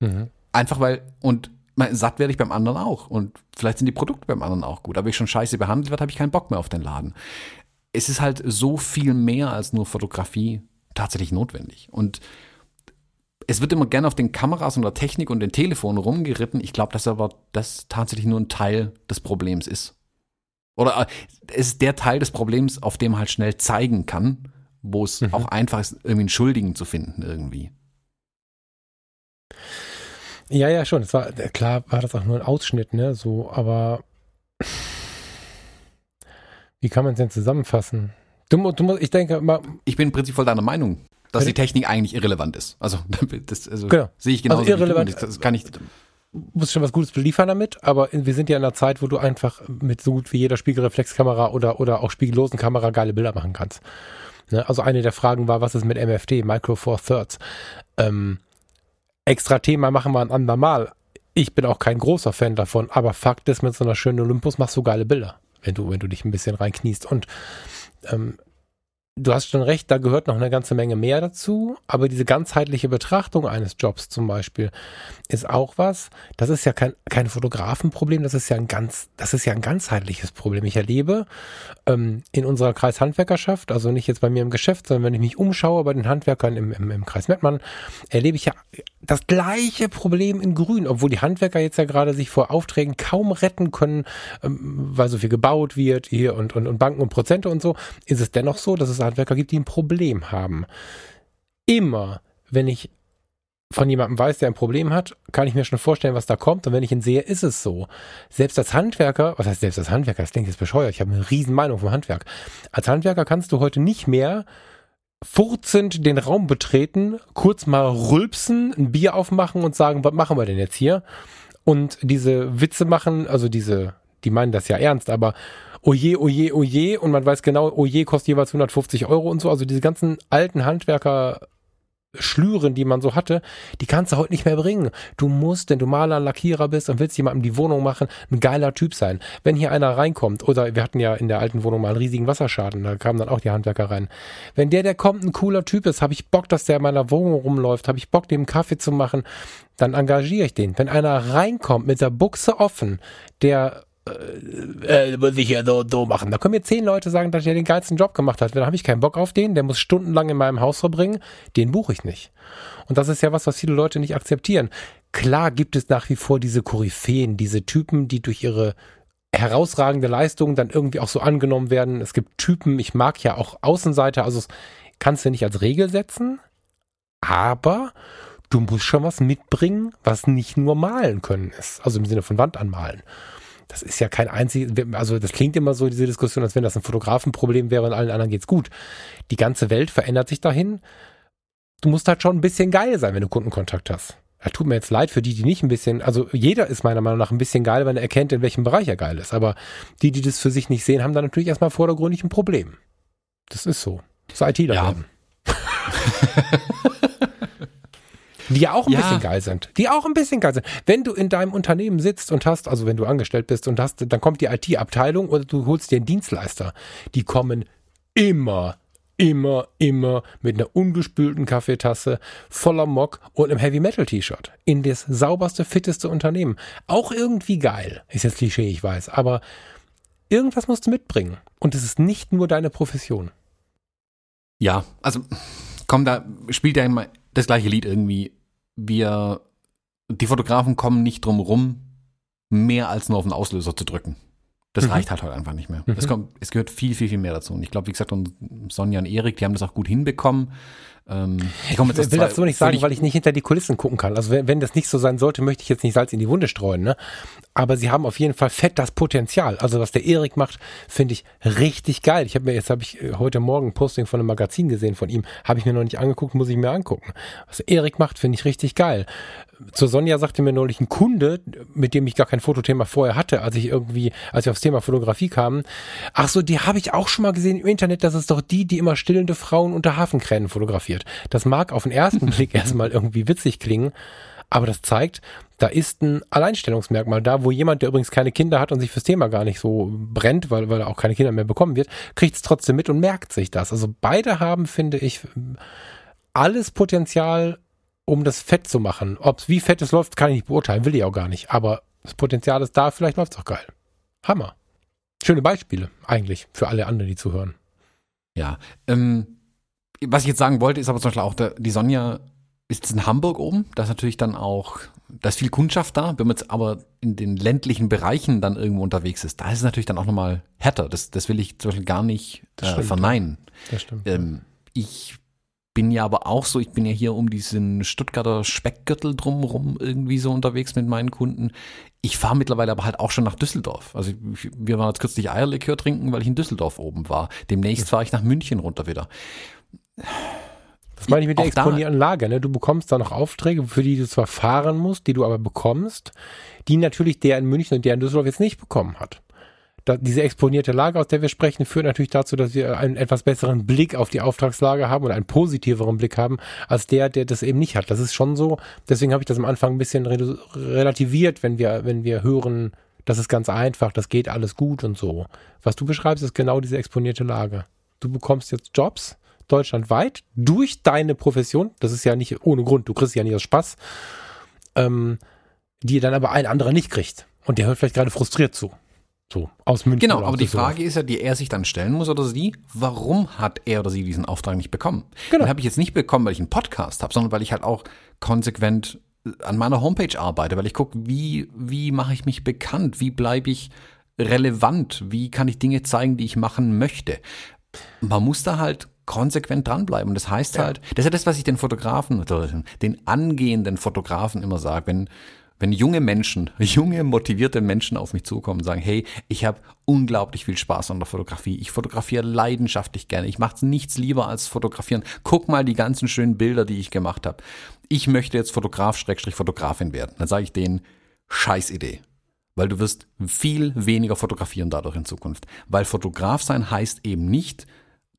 A: Mhm. Einfach weil, und satt werde ich beim anderen auch. Und vielleicht sind die Produkte beim anderen auch gut. Aber wenn ich schon scheiße behandelt werde, habe ich keinen Bock mehr auf den Laden es ist halt so viel mehr als nur Fotografie tatsächlich notwendig. Und es wird immer gerne auf den Kameras und der Technik und den Telefonen rumgeritten. Ich glaube, dass aber das tatsächlich nur ein Teil des Problems ist. Oder äh, es ist der Teil des Problems, auf dem man halt schnell zeigen kann, wo es mhm. auch einfach ist, irgendwie einen Schuldigen zu finden irgendwie.
B: Ja, ja, schon. War, klar war das auch nur ein Ausschnitt, ne? So, aber Wie kann man es denn zusammenfassen? Du, du musst, ich denke mal.
A: Ich bin im Prinzip voll deiner Meinung, dass die Technik eigentlich irrelevant ist. Also, das also
B: genau.
A: sehe ich genauso.
B: Also irrelevant.
A: Das kann ich.
B: Musst schon was Gutes beliefern damit, aber wir sind ja in einer Zeit, wo du einfach mit so gut wie jeder Spiegelreflexkamera oder, oder auch spiegellosen Kamera geile Bilder machen kannst. Ne? Also eine der Fragen war, was ist mit MFT, Micro Four Thirds? Ähm, extra Thema machen wir ein andermal. Ich bin auch kein großer Fan davon, aber Fakt ist, mit so einer schönen Olympus machst du geile Bilder, wenn du, wenn du dich ein bisschen reinkniest. Und ähm, du hast schon recht, da gehört noch eine ganze Menge mehr dazu, aber diese ganzheitliche Betrachtung eines Jobs zum Beispiel ist auch was, das ist ja kein, kein Fotografenproblem, das ist ja ein ganz, das ist ja ein ganzheitliches Problem. Ich erlebe ähm, in unserer Kreishandwerkerschaft, also nicht jetzt bei mir im Geschäft, sondern wenn ich mich umschaue bei den Handwerkern im, im, im Kreis Mettmann, erlebe ich ja das gleiche Problem in Grün, obwohl die Handwerker jetzt ja gerade sich vor Aufträgen kaum retten können, ähm, weil so viel gebaut wird hier und, und, und Banken und Prozente und so, ist es dennoch so, dass es Handwerker gibt, die ein Problem haben. Immer, wenn ich von jemandem weiß, der ein Problem hat, kann ich mir schon vorstellen, was da kommt. Und wenn ich ihn sehe, ist es so. Selbst als Handwerker, was heißt selbst als Handwerker? Das klingt jetzt bescheuert. Ich habe eine riesen Meinung vom Handwerk. Als Handwerker kannst du heute nicht mehr furzend den Raum betreten, kurz mal rülpsen, ein Bier aufmachen und sagen, was machen wir denn jetzt hier? Und diese Witze machen, also diese, die meinen das ja ernst, aber oje, oje, oje und man weiß genau, oje kostet jeweils 150 Euro und so. Also diese ganzen alten Handwerker Schlüren, die man so hatte, die kannst du heute nicht mehr bringen. Du musst, wenn du Maler, Lackierer bist und willst jemandem die Wohnung machen, ein geiler Typ sein. Wenn hier einer reinkommt, oder wir hatten ja in der alten Wohnung mal einen riesigen Wasserschaden, da kamen dann auch die Handwerker rein. Wenn der, der kommt, ein cooler Typ ist, habe ich Bock, dass der in meiner Wohnung rumläuft, habe ich Bock, dem Kaffee zu machen, dann engagiere ich den. Wenn einer reinkommt mit der Buchse offen, der äh, muss ich ja so, so machen. Da können mir zehn Leute sagen, dass er den geilsten Job gemacht hat. Dann habe ich keinen Bock auf den, der muss stundenlang in meinem Haus verbringen, den buche ich nicht. Und das ist ja was, was viele Leute nicht akzeptieren. Klar gibt es nach wie vor diese Koryphäen, diese Typen, die durch ihre herausragende Leistung dann irgendwie auch so angenommen werden. Es gibt Typen, ich mag ja auch Außenseiter, also kannst du nicht als Regel setzen, aber du musst schon was mitbringen, was nicht nur malen können ist. Also im Sinne von Wand anmalen das ist ja kein einziges, also das klingt immer so, diese Diskussion, als wenn das ein Fotografenproblem wäre und allen anderen geht's gut. Die ganze Welt verändert sich dahin. Du musst halt schon ein bisschen geil sein, wenn du Kundenkontakt hast. Ja, tut mir jetzt leid für die, die nicht ein bisschen, also jeder ist meiner Meinung nach ein bisschen geil, wenn er erkennt, in welchem Bereich er geil ist. Aber die, die das für sich nicht sehen, haben dann natürlich erstmal vordergründig ein Problem. Das ist so. Das ist ITler
A: Ja.
B: Die ja auch ein
A: Ja.
B: bisschen geil sind. Die auch ein bisschen geil sind. Wenn du in deinem Unternehmen sitzt und hast, also wenn du angestellt bist und hast, dann kommt die IT-Abteilung oder du holst dir einen Dienstleister. Die kommen immer, immer, immer mit einer ungespülten Kaffeetasse, voller Mock und einem Heavy-Metal-T-Shirt. In das sauberste, fitteste Unternehmen. Auch irgendwie geil. Ist jetzt Klischee, ich weiß. Aber irgendwas musst du mitbringen. Und es ist nicht nur deine Profession.
A: Ja, also komm, da spielt ja immer das gleiche Lied irgendwie. Wir, die Fotografen kommen nicht drum rum, mehr als nur auf den Auslöser zu drücken. Das
B: Mhm.
A: reicht halt heute einfach nicht mehr.
B: Mhm.
A: Es, kommt, es gehört viel, viel, viel mehr dazu. Und ich glaube, wie gesagt, und Sonja und Erik, die haben das auch gut hinbekommen. Ähm,
B: Ich will
A: zwei
B: das so nicht sagen, weil ich nicht hinter die Kulissen gucken kann. Also wenn, wenn das nicht so sein sollte, möchte ich jetzt nicht Salz in die Wunde streuen. Ne? Aber sie haben auf jeden Fall fett das Potenzial. Also was der Erik macht, finde ich richtig geil. Ich habe mir jetzt habe ich äh, heute Morgen ein Posting von einem Magazin gesehen von ihm. Habe ich mir noch nicht angeguckt, muss ich mir angucken. Was Erik macht, finde ich richtig geil. Zur Sonja sagte mir neulich ein Kunde, mit dem ich gar kein Fotothema vorher hatte, als ich irgendwie, als wir aufs Thema Fotografie kamen. Ach so, die habe ich auch schon mal gesehen im Internet. Das ist doch die, die immer stillende Frauen unter Hafenkränen fotografiert. Das mag auf den ersten Blick erstmal irgendwie witzig klingen, aber das zeigt, da ist ein Alleinstellungsmerkmal da, wo jemand, der übrigens keine Kinder hat und sich fürs Thema gar nicht so brennt, weil, weil er auch keine Kinder mehr bekommen wird, kriegt es trotzdem mit und merkt sich das. Also beide haben, finde ich, alles Potenzial, um das fett zu machen. Ob es wie fett es läuft, kann ich nicht beurteilen, will ich auch gar nicht. Aber das Potenzial ist da, vielleicht läuft es auch geil. Hammer. Schöne Beispiele, eigentlich, für alle anderen, die zuhören.
A: Ja. Ähm, was ich jetzt sagen wollte, ist aber zum Beispiel auch, der, die Sonja ist jetzt in Hamburg oben. Da ist natürlich dann auch, da ist viel Kundschaft da. Wenn man jetzt aber in den ländlichen Bereichen dann irgendwo unterwegs ist, da ist es natürlich dann auch nochmal härter. Das, das will ich zum Beispiel gar nicht äh, verneinen.
B: Das stimmt.
A: Ähm, ich bin ja aber auch so, ich bin ja hier um diesen Stuttgarter Speckgürtel drumherum irgendwie so unterwegs mit meinen Kunden. Ich fahre mittlerweile aber halt auch schon nach Düsseldorf. Also ich, wir waren jetzt kürzlich Eierlikör trinken, weil ich in Düsseldorf oben war. Demnächst fahre ich nach München runter wieder.
B: Das meine ich mit der exponierten Lage. Ne? Du bekommst da noch Aufträge, für die du zwar fahren musst, die du aber bekommst, die natürlich der in München und der in Düsseldorf jetzt nicht bekommen hat. Da, diese exponierte Lage, aus der wir sprechen, führt natürlich dazu, dass wir einen etwas besseren Blick auf die Auftragslage haben und einen positiveren Blick haben, als der, der das eben nicht hat. Das ist schon so. Deswegen habe ich das am Anfang ein bisschen relativiert, wenn wir, wenn wir hören, das ist ganz einfach, das geht alles gut und so. Was du beschreibst, ist genau diese exponierte Lage. Du bekommst jetzt Jobs deutschlandweit durch deine Profession. Das ist ja nicht ohne Grund. Du kriegst ja nicht aus Spaß, ähm, die dann aber ein anderer nicht kriegt. Und der hört vielleicht gerade frustriert zu. So, aus München.
A: Genau, aber die. Frage ist ja, die er sich dann stellen muss oder sie, warum hat er oder sie diesen Auftrag nicht bekommen?
B: Genau.
A: Den habe ich jetzt nicht bekommen, weil ich einen Podcast habe, sondern weil ich halt auch konsequent an meiner Homepage arbeite, weil ich gucke, wie, wie mache ich mich bekannt, wie bleibe ich relevant, wie kann ich Dinge zeigen, die ich machen möchte. Man muss da halt konsequent dranbleiben. Und das heißt halt, das ist ja das, was ich den Fotografen, den angehenden Fotografen immer sage, wenn, wenn junge Menschen, junge, motivierte Menschen auf mich zukommen und sagen, hey, ich habe unglaublich viel Spaß an der Fotografie. Ich fotografiere leidenschaftlich gerne. Ich mache nichts lieber als fotografieren. Guck mal die ganzen schönen Bilder, die ich gemacht habe. Ich möchte jetzt Fotograf, Schrägstrich Fotografin werden. Dann sage ich denen, scheiß Idee. Weil du wirst viel weniger fotografieren dadurch in Zukunft. Weil Fotograf sein heißt eben nicht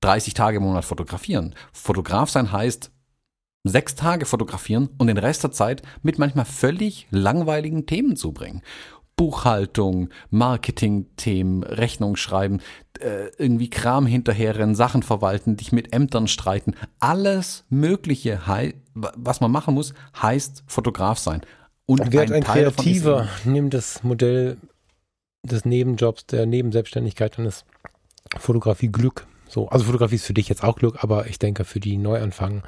A: 30 Tage im Monat fotografieren. Fotograf sein heißt sechs Tage fotografieren und den Rest der Zeit mit manchmal völlig langweiligen Themen zubringen. Buchhaltung, Marketing-Themen, Rechnung schreiben, äh, irgendwie Kram hinterherrennen, Sachen verwalten, dich mit Ämtern streiten. Alles Mögliche, was man machen muss, heißt Fotograf sein. Und
B: Wird ein
A: ist
B: Kreativer, nimm das Modell des Nebenjobs, der Nebenselbstständigkeit, dann ist Fotografie Glück. So, also Fotografie ist für dich jetzt auch Glück, aber ich denke, für die Neuanfangen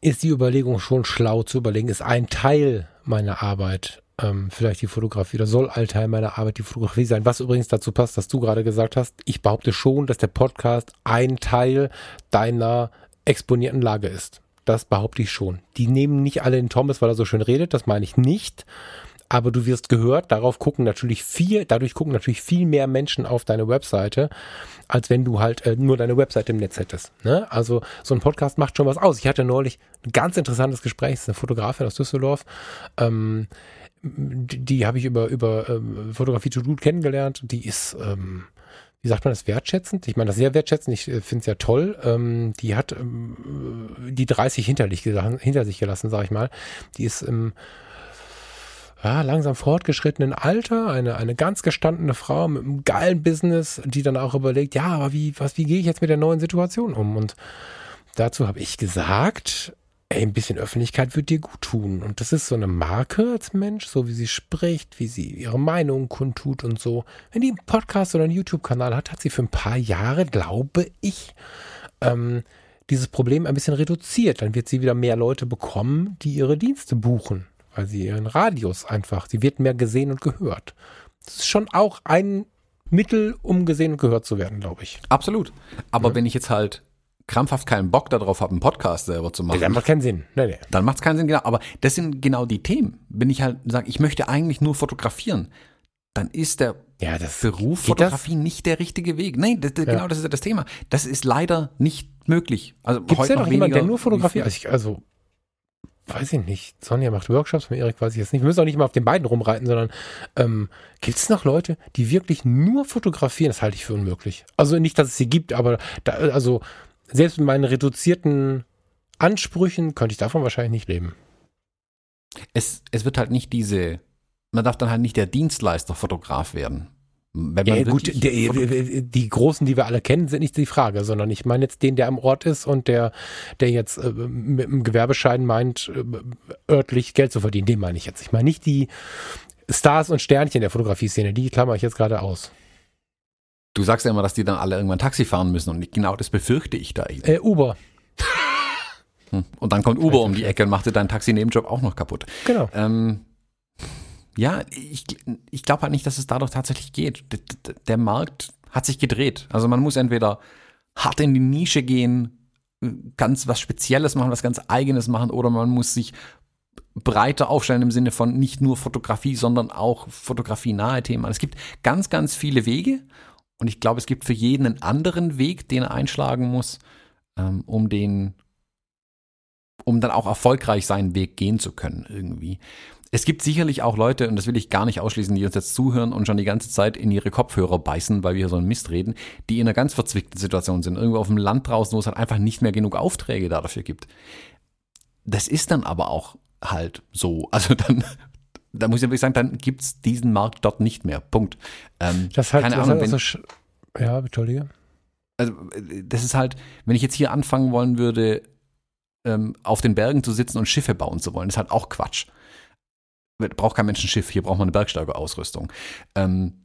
B: ist die Überlegung schon schlau zu überlegen, ist ein Teil meiner Arbeit ähm, vielleicht die Fotografie oder soll ein Teil meiner Arbeit die Fotografie sein. Was übrigens dazu passt, dass du gerade gesagt hast, ich behaupte schon, dass der Podcast ein Teil deiner exponierten Lage ist. Das behaupte ich schon. Die nehmen nicht alle den Thomas, weil er so schön redet, das meine ich nicht. Aber du wirst gehört, darauf gucken natürlich viel, dadurch gucken natürlich viel mehr Menschen auf deine Webseite, als wenn du halt äh, nur deine Webseite im Netz hättest. Ne? Also so ein Podcast macht schon was aus. Ich hatte neulich ein ganz interessantes Gespräch, das ist eine Fotografin aus Düsseldorf. Ähm, die, die habe ich über, über ähm, Fotografie to do kennengelernt. Die ist, ähm, wie sagt man das, wertschätzend? Ich meine das sehr wertschätzend, ich äh, finde es ja toll. Ähm, die hat ähm, die 30 hinter, sich gelassen, hinter sich gelassen, sag ich mal. Die ist im ja, langsam fortgeschrittenen Alter, eine, eine ganz gestandene Frau mit einem geilen Business, die dann auch überlegt, ja, aber wie, was, wie gehe ich jetzt mit der neuen Situation um? Und dazu habe ich gesagt, ey, ein bisschen Öffentlichkeit wird dir gut tun. Und das ist so eine Marke als Mensch, so wie sie spricht, wie sie ihre Meinung kundtut und so. Wenn die einen Podcast oder einen YouTube-Kanal hat, hat sie für ein paar Jahre, glaube ich, ähm, dieses Problem ein bisschen reduziert. Dann wird sie wieder mehr Leute bekommen, die ihre Dienste buchen, weil sie ihren Radius einfach, sie wird mehr gesehen und gehört. Das ist schon auch ein Mittel, um gesehen und gehört zu werden, glaube ich.
A: Absolut. Aber wenn ich jetzt halt krampfhaft keinen Bock darauf habe, einen Podcast selber zu machen,
B: Das macht keinen Sinn. Nee, nee.
A: dann macht es keinen Sinn, genau. Aber das sind genau die Themen. Wenn ich halt sage, ich möchte eigentlich nur fotografieren, dann ist der
B: Ja,
A: Beruf
B: geht das?
A: Fotografie nicht der richtige Weg. Nein, das, das,
B: Ja.
A: genau das ist ja das Thema. Das ist leider nicht möglich. Also
B: Gibt es ja
A: noch
B: jemanden, der nur fotografiert? Also, ich, also, weiß ich nicht. Sonja macht Workshops, von Erik weiß ich jetzt nicht. Wir müssen auch nicht mal auf den beiden rumreiten, sondern ähm, gibt es noch Leute, die wirklich nur fotografieren? Das halte ich für unmöglich. Also nicht, dass es sie gibt, aber da, also selbst mit meinen reduzierten Ansprüchen könnte ich davon wahrscheinlich nicht leben.
A: es, es wird halt nicht diese, man darf dann halt nicht der Dienstleister-Fotograf werden. Wenn
B: Ja,
A: man
B: gut,
A: wirklich
B: der, die großen, die wir alle kennen, sind nicht die Frage, sondern ich meine jetzt den, der am Ort ist und der, der jetzt äh, mit einem Gewerbeschein meint, äh, örtlich Geld zu verdienen. Den meine ich jetzt. Ich meine nicht die Stars und Sternchen der Fotografie-Szene, die klammer ich jetzt gerade aus.
A: du sagst ja immer, dass die dann alle irgendwann Taxi fahren müssen und genau das befürchte ich da eben.
B: Äh, Uber,
A: Hm. Und dann kommt Uber um die Ecke und macht dir deinen Taxi-Nebenjob auch noch kaputt.
B: genau.
A: Ähm, ja, ich, ich glaube halt nicht, dass es dadurch tatsächlich geht. D- d- Der Markt hat sich gedreht. Also man muss entweder hart in die Nische gehen, ganz was Spezielles machen, was ganz Eigenes machen oder man muss sich breiter aufstellen im Sinne von nicht nur Fotografie, sondern auch fotografienahe Themen. Es gibt ganz, ganz viele Wege und ich glaube, es gibt für jeden einen anderen Weg, den er einschlagen muss, ähm, um den, um dann auch erfolgreich seinen Weg gehen zu können irgendwie. Es gibt sicherlich auch Leute, und das will ich gar nicht ausschließen, die uns jetzt zuhören und schon die ganze Zeit in ihre Kopfhörer beißen, weil wir hier so einen Mist reden, die in einer ganz verzwickten Situation sind. Irgendwo auf dem Land draußen, wo es halt einfach nicht mehr genug Aufträge da dafür gibt. Das ist dann aber auch halt so. Also dann, da muss ich wirklich sagen, dann gibt es diesen Markt dort nicht mehr. Punkt.
B: Ähm, das halt, keine das Ahnung, wenn, so ja, entschuldige.
A: Also das ist halt, wenn ich jetzt hier anfangen wollen würde, ähm, auf den Bergen zu sitzen und Schiffe bauen zu wollen, ist halt auch Quatsch braucht kein Mensch ein Schiff, hier braucht man eine Bergsteigerausrüstung. Ähm,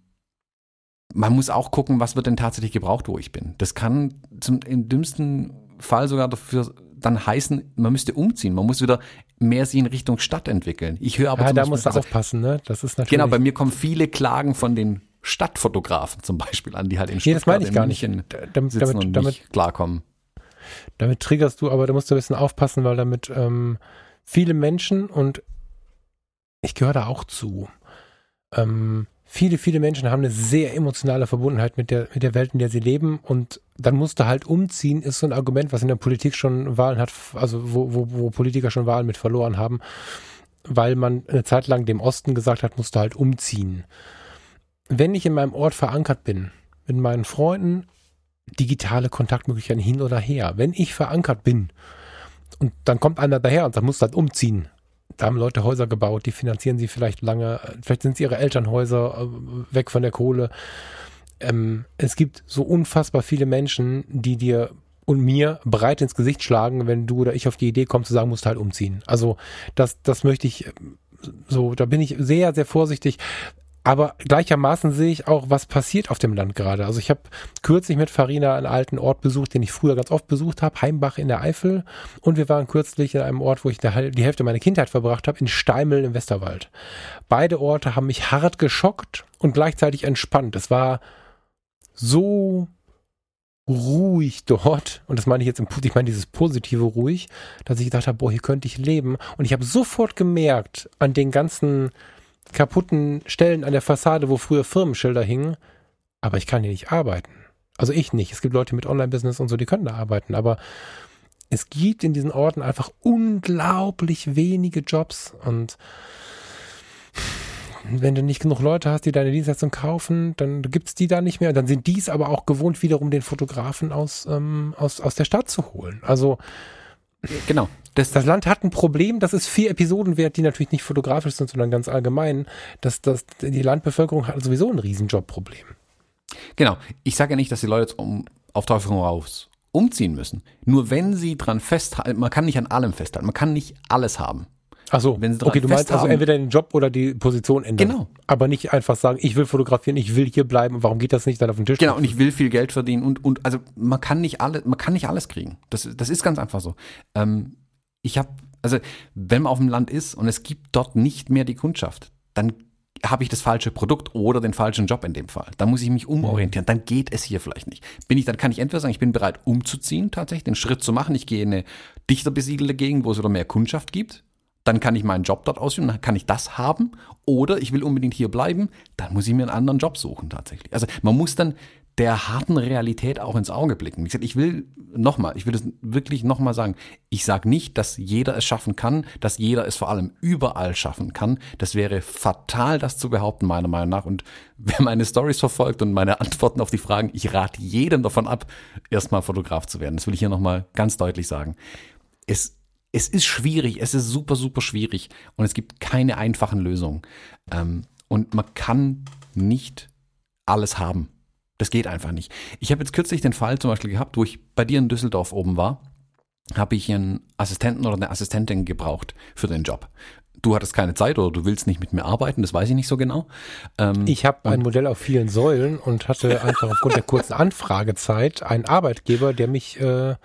A: man muss auch gucken, was wird denn tatsächlich gebraucht, wo ich bin. Das kann zum, im dümmsten Fall sogar dafür dann heißen, man müsste umziehen. Man muss wieder mehr sich in Richtung Stadt entwickeln. Ich höre aber
B: ja, da musst du also, aufpassen, ne? Das ist natürlich.
A: Genau, bei mir kommen viele Klagen von den Stadtfotografen zum Beispiel an, die halt in
B: Stuttgart nee, das meine ich gar nicht.
A: damit, sitzen damit, und damit, nicht klarkommen.
B: Damit triggerst du, aber da musst du ein bisschen aufpassen, weil damit ähm, viele Menschen und ich gehöre da auch zu. Ähm, viele, viele Menschen haben eine sehr emotionale Verbundenheit mit der, mit der Welt, in der sie leben. Und dann musst du halt umziehen, ist so ein Argument, was in der Politik schon Wahlen hat, also wo, wo, wo Politiker schon Wahlen mit verloren haben, weil man eine Zeit lang dem Osten gesagt hat, musst du halt umziehen. Wenn ich in meinem Ort verankert bin, mit meinen Freunden, digitale Kontaktmöglichkeiten hin oder her. Wenn ich verankert bin und dann kommt einer daher und musst du halt umziehen, da haben Leute Häuser gebaut, die finanzieren sie vielleicht lange, vielleicht sind es ihre Elternhäuser äh, weg von der Kohle. Ähm, es gibt so unfassbar viele Menschen, die dir und mir breit ins Gesicht schlagen, wenn du oder ich auf die Idee kommst zu sagen, musst halt umziehen. Also das, das möchte ich äh, so, da bin ich sehr, sehr vorsichtig. Aber gleichermaßen sehe ich auch, was passiert auf dem Land gerade. Also ich habe kürzlich mit Farina einen alten Ort besucht, den ich früher ganz oft besucht habe, Heimbach in der Eifel. Und wir waren kürzlich in einem Ort, wo ich die Hälfte meiner Kindheit verbracht habe, in Steimel im Westerwald. Beide Orte haben mich hart geschockt und gleichzeitig entspannt. Es war so ruhig dort, und das meine ich jetzt im, ich meine dieses positive ruhig, dass ich gedacht habe, boah, hier könnte ich leben. Und ich habe sofort gemerkt an den ganzen kaputten Stellen an der Fassade, wo früher Firmenschilder hingen, aber ich kann hier nicht arbeiten. Also ich nicht. Es gibt Leute mit Online-Business und so, die können da arbeiten, aber es gibt in diesen Orten einfach unglaublich wenige Jobs und wenn du nicht genug Leute hast, die deine Dienstleistung kaufen, dann gibt es die da nicht mehr. Dann sind dies aber auch gewohnt, wiederum den Fotografen aus, ähm, aus, aus der Stadt zu holen. Also
A: genau.
B: Das, das Land hat ein Problem, das ist vier Episoden wert, die natürlich nicht fotografisch sind, sondern ganz allgemein. Das, das, die Landbevölkerung hat sowieso ein Riesenjobproblem.
A: Genau. Ich sage ja nicht, dass die Leute jetzt um, auf Teufel raus umziehen müssen. Nur wenn sie dran festhalten, man kann nicht an allem festhalten, man kann nicht alles haben.
B: Ach so, wenn sie okay, du meinst also entweder den Job oder die Position ändern.
A: Genau.
B: Aber nicht einfach sagen, ich will fotografieren, ich will hier bleiben, warum geht das nicht dann auf den Tisch?
A: Genau, und ich will viel Geld verdienen und, und also man kann nicht alle, man kann nicht alles kriegen. Das, das ist ganz einfach so. Ähm, ich habe, also wenn man auf dem Land ist und es gibt dort nicht mehr die Kundschaft, dann habe ich das falsche Produkt oder den falschen Job in dem Fall. Dann muss ich mich umorientieren. Dann geht es hier vielleicht nicht. Bin ich, dann kann ich entweder sagen, ich bin bereit umzuziehen, tatsächlich den Schritt zu machen. Ich gehe in eine dichter besiedelte Gegend, wo es wieder mehr Kundschaft gibt. Dann kann ich meinen Job dort ausüben, dann kann ich das haben. Oder ich will unbedingt hier bleiben, dann muss ich mir einen anderen Job suchen tatsächlich. Also man muss dann der harten Realität auch ins Auge blicken. Wie gesagt, ich will nochmal, ich will das wirklich nochmal sagen. Ich sage nicht, dass jeder es schaffen kann, dass jeder es vor allem überall schaffen kann. Das wäre fatal, das zu behaupten, meiner Meinung nach. Und wer meine Stories verfolgt und meine Antworten auf die Fragen, ich rate jedem davon ab, erstmal Fotograf zu werden. Das will ich hier nochmal ganz deutlich sagen. Es, es ist schwierig, es ist super, super schwierig und es gibt keine einfachen Lösungen. Ähm, und man kann nicht alles haben. Das geht einfach nicht. Ich habe jetzt kürzlich den Fall zum Beispiel gehabt, wo ich bei dir in Düsseldorf oben war, habe ich einen Assistenten oder eine Assistentin gebraucht für den Job du hattest keine Zeit oder du willst nicht mit mir arbeiten, das weiß ich nicht so genau.
B: Ähm, ich habe ein Modell auf vielen Säulen und hatte einfach aufgrund der kurzen Anfragezeit einen Arbeitgeber, der mich äh,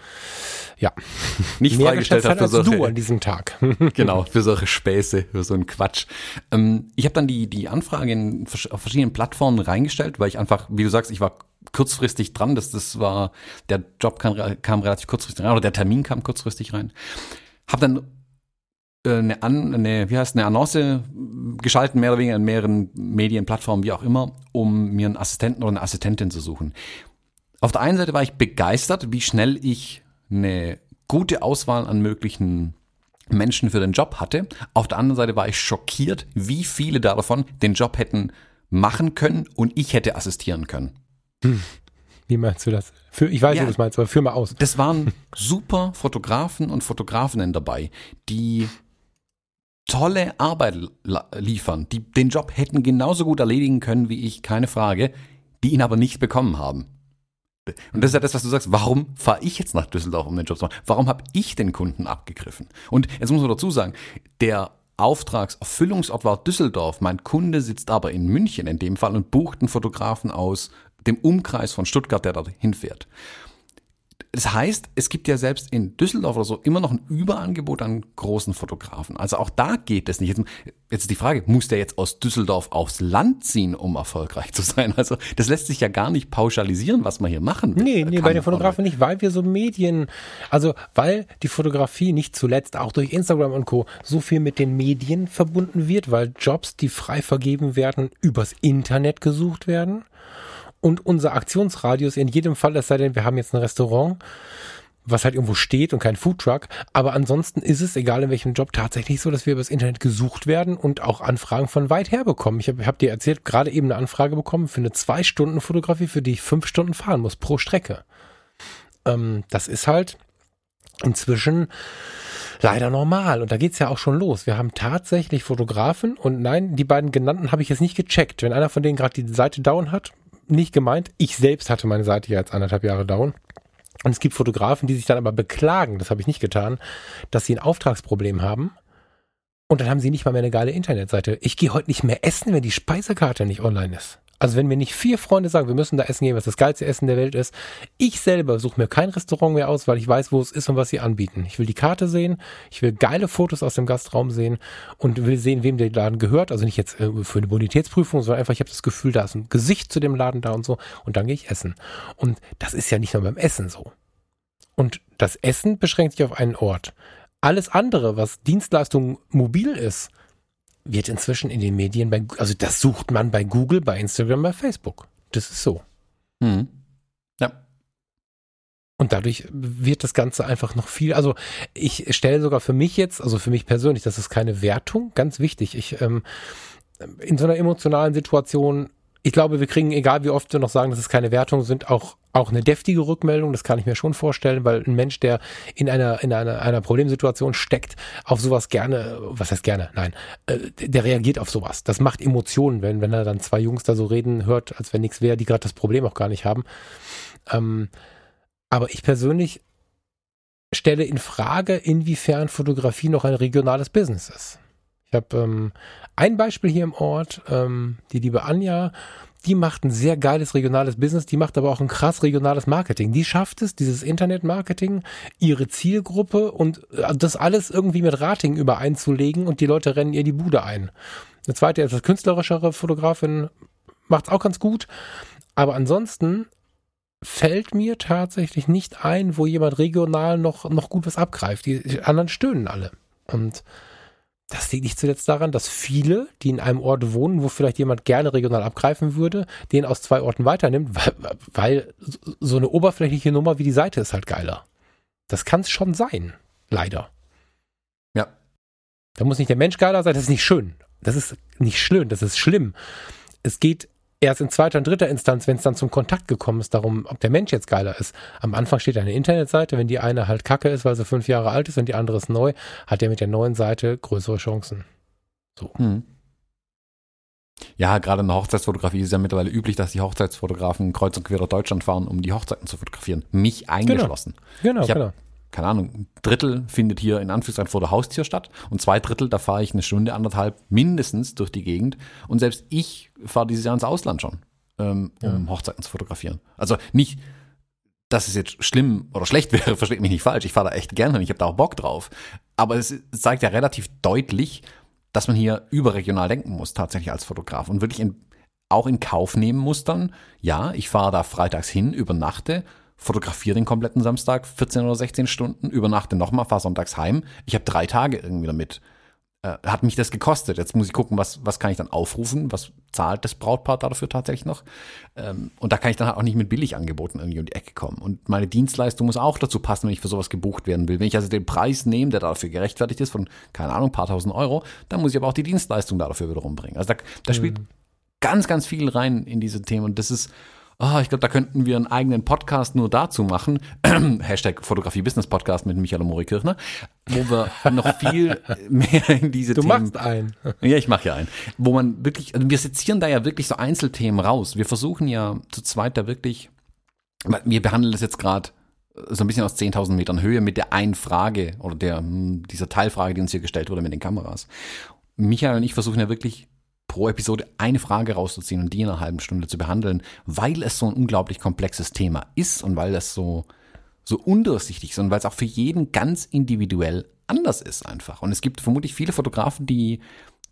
B: ja
A: nicht freigestellt hat für solche,
B: du an diesem Tag.
A: genau, für solche Späße, für so einen Quatsch. Ähm, ich habe dann die, die Anfrage in, auf verschiedenen Plattformen reingestellt, weil ich einfach, wie du sagst, ich war kurzfristig dran. Das, das war, der Job kam, kam relativ kurzfristig rein, oder der Termin kam kurzfristig rein. Hab dann eine, An eine, wie heißt, eine Annonce geschalten, mehr oder weniger in mehreren Medienplattformen, wie auch immer, um mir einen Assistenten oder eine Assistentin zu suchen. Auf der einen Seite war ich begeistert, wie schnell ich eine gute Auswahl an möglichen Menschen für den Job hatte. Auf der anderen Seite war ich schockiert, wie viele davon den Job hätten machen können und ich hätte assistieren können.
B: Hm. Wie meinst du das? Für, ich weiß, ja, wie du das meinst, aber führ mal aus.
A: Das waren super Fotografen und Fotografinnen dabei, die tolle Arbeit liefern, die den Job hätten genauso gut erledigen können wie ich, keine Frage, die ihn aber nicht bekommen haben. Und das ist ja das, was du sagst. Warum fahre ich jetzt nach Düsseldorf, um den Job zu machen? Warum habe ich den Kunden abgegriffen? Und jetzt muss man dazu sagen, der Auftragserfüllungsort war Düsseldorf. Mein Kunde sitzt aber in München in dem Fall und bucht einen Fotografen aus dem Umkreis von Stuttgart, der da hinfährt. Das heißt, es gibt ja selbst in Düsseldorf oder so immer noch ein Überangebot an großen Fotografen. Also auch da geht es nicht. Jetzt, jetzt ist die Frage, muss der jetzt aus Düsseldorf aufs Land ziehen, um erfolgreich zu sein? Also das lässt sich ja gar nicht pauschalisieren, was man hier machen
B: will. Nee, nee, bei den Fotografen nicht, weil wir so Medien, also weil die Fotografie nicht zuletzt auch durch Instagram und Co. so viel mit den Medien verbunden wird, weil Jobs, die frei vergeben werden, übers Internet gesucht werden und unser Aktionsradius in jedem Fall, es sei denn, wir haben jetzt ein Restaurant, was halt irgendwo steht und kein Foodtruck. Aber ansonsten ist es, egal in welchem Job, tatsächlich so, dass wir übers Internet gesucht werden und auch Anfragen von weit her bekommen. Ich habe hab dir erzählt, gerade eben eine Anfrage bekommen für eine zwei Stunden Fotografie, für die ich fünf Stunden fahren muss pro Strecke. Ähm, das ist halt inzwischen leider normal. Und da geht's ja auch schon los. Wir haben tatsächlich Fotografen und nein, die beiden genannten habe ich jetzt nicht gecheckt. Wenn einer von denen gerade die Seite down hat, nicht gemeint. Ich selbst hatte meine Seite ja jetzt anderthalb Jahre down. Und es gibt Fotografen, die sich dann aber beklagen, das habe ich nicht getan, dass sie ein Auftragsproblem haben. Und dann haben sie nicht mal mehr eine geile Internetseite. Ich gehe heute nicht mehr essen, wenn die Speisekarte nicht online ist. Also wenn mir nicht vier Freunde sagen, wir müssen da essen gehen, was das geilste Essen der Welt ist, ich selber suche mir kein Restaurant mehr aus, weil ich weiß, wo es ist und was sie anbieten. Ich will die Karte sehen, ich will geile Fotos aus dem Gastraum sehen und will sehen, wem der Laden gehört. Also nicht jetzt äh, für eine Bonitätsprüfung, sondern einfach, ich habe das Gefühl, da ist ein Gesicht zu dem Laden da und so und dann gehe ich essen. Und das ist ja nicht nur beim Essen so. Und das Essen beschränkt sich auf einen Ort. Alles andere, was Dienstleistung mobil ist, wird inzwischen in den Medien bei, also das sucht man bei Google, bei Instagram, bei Facebook. Das ist so. Mhm. Ja. Und dadurch wird das Ganze einfach noch viel, also ich stelle sogar für mich jetzt, also für mich persönlich, das ist keine Wertung, ganz wichtig. Ich, ähm, in so einer emotionalen Situation ich glaube, wir kriegen, egal wie oft wir noch sagen, dass es keine Wertung sind, auch, auch eine deftige Rückmeldung. Das kann ich mir schon vorstellen, weil ein Mensch, der in einer, in einer, einer Problemsituation steckt, auf sowas gerne, was heißt gerne? Nein, äh, der reagiert auf sowas. Das macht Emotionen, wenn, wenn er dann zwei Jungs da so reden hört, als wenn nichts wäre, die gerade das Problem auch gar nicht haben. Ähm, aber ich persönlich stelle in Frage, inwiefern Fotografie noch ein regionales Business ist. Ich habe ähm, ein Beispiel hier im Ort, ähm, die liebe Anja, die macht ein sehr geiles regionales Business, die macht aber auch ein krass regionales Marketing. Die schafft es, dieses Internetmarketing, ihre Zielgruppe und äh, das alles irgendwie mit Rating übereinzulegen und die Leute rennen ihr die Bude ein. Eine zweite, etwas künstlerischere Fotografin macht es auch ganz gut. Aber ansonsten fällt mir tatsächlich nicht ein, wo jemand regional noch, noch gut was abgreift. Die anderen stöhnen alle. Und das liegt nicht zuletzt daran, dass viele, die in einem Ort wohnen, wo vielleicht jemand gerne regional abgreifen würde, den aus zwei Orten weiternimmt, weil, weil so eine oberflächliche Nummer wie die Seite ist halt geiler. Das kann es schon sein. Leider.
A: Ja.
B: Da muss nicht der Mensch geiler sein, das ist nicht schön. Das ist nicht schön, das ist schlimm. Es geht erst in zweiter und dritter Instanz, wenn es dann zum Kontakt gekommen ist, darum, ob der Mensch jetzt geiler ist. Am Anfang steht eine Internetseite, wenn die eine halt kacke ist, weil sie fünf Jahre alt ist und die andere ist neu, hat der mit der neuen Seite größere Chancen. So. Hm.
A: Ja, gerade in der Hochzeitsfotografie ist es ja mittlerweile üblich, dass die Hochzeitsfotografen kreuz und quer durch Deutschland fahren, um die Hochzeiten zu fotografieren. Mich eingeschlossen.
B: Genau, genau. genau
A: keine Ahnung, ein Drittel findet hier in Anführungszeichen vor der Haustür statt und zwei Drittel, da fahre ich eine Stunde, anderthalb mindestens durch die Gegend. Und selbst ich fahre dieses Jahr ins Ausland schon, ähm, um ja. Hochzeiten zu fotografieren. Also nicht, dass es jetzt schlimm oder schlecht wäre, versteht mich nicht falsch. Ich fahre da echt gerne und ich habe da auch Bock drauf. Aber es zeigt ja relativ deutlich, dass man hier überregional denken muss, tatsächlich als Fotograf und wirklich in auch in Kauf nehmen muss dann, ja, ich fahre da freitags hin, übernachte, fotografiere den kompletten Samstag, 14 oder 16 Stunden, übernachte nochmal, fahre sonntags heim. Ich habe drei Tage irgendwie damit. Äh, hat mich das gekostet. Jetzt muss ich gucken, was, was kann ich dann aufrufen, was zahlt das Brautpaar dafür tatsächlich noch. Ähm, und da kann ich dann halt auch nicht mit Billigangeboten irgendwie um die Ecke kommen. Und meine Dienstleistung muss auch dazu passen, wenn ich für sowas gebucht werden will. Wenn ich also den Preis nehme, der dafür gerechtfertigt ist, von, keine Ahnung, ein paar tausend Euro, dann muss ich aber auch die Dienstleistung dafür wieder rumbringen. Also da, da spielt mhm. ganz, ganz viel rein in diese Themen. Und das ist, oh, ich glaube, da könnten wir einen eigenen Podcast nur dazu machen. Hashtag Fotografie Business Podcast mit Michael Mori Kirchner, wo wir noch viel mehr in diese
B: du
A: Themen.
B: Du machst einen.
A: ja, ich mache ja einen. Wo man wirklich, also wir sezieren da ja wirklich so Einzelthemen raus. Wir versuchen ja zu zweit da wirklich, wir behandeln das jetzt gerade so ein bisschen aus 10.000 Metern Höhe mit der einen Frage oder der, hm, dieser Teilfrage, die uns hier gestellt wurde mit den Kameras. Michael und ich versuchen ja wirklich pro Episode eine Frage rauszuziehen und die in einer halben Stunde zu behandeln, weil es so ein unglaublich komplexes Thema ist und weil es so, so undurchsichtig ist und weil es auch für jeden ganz individuell anders ist einfach. Und es gibt vermutlich viele Fotografen, die,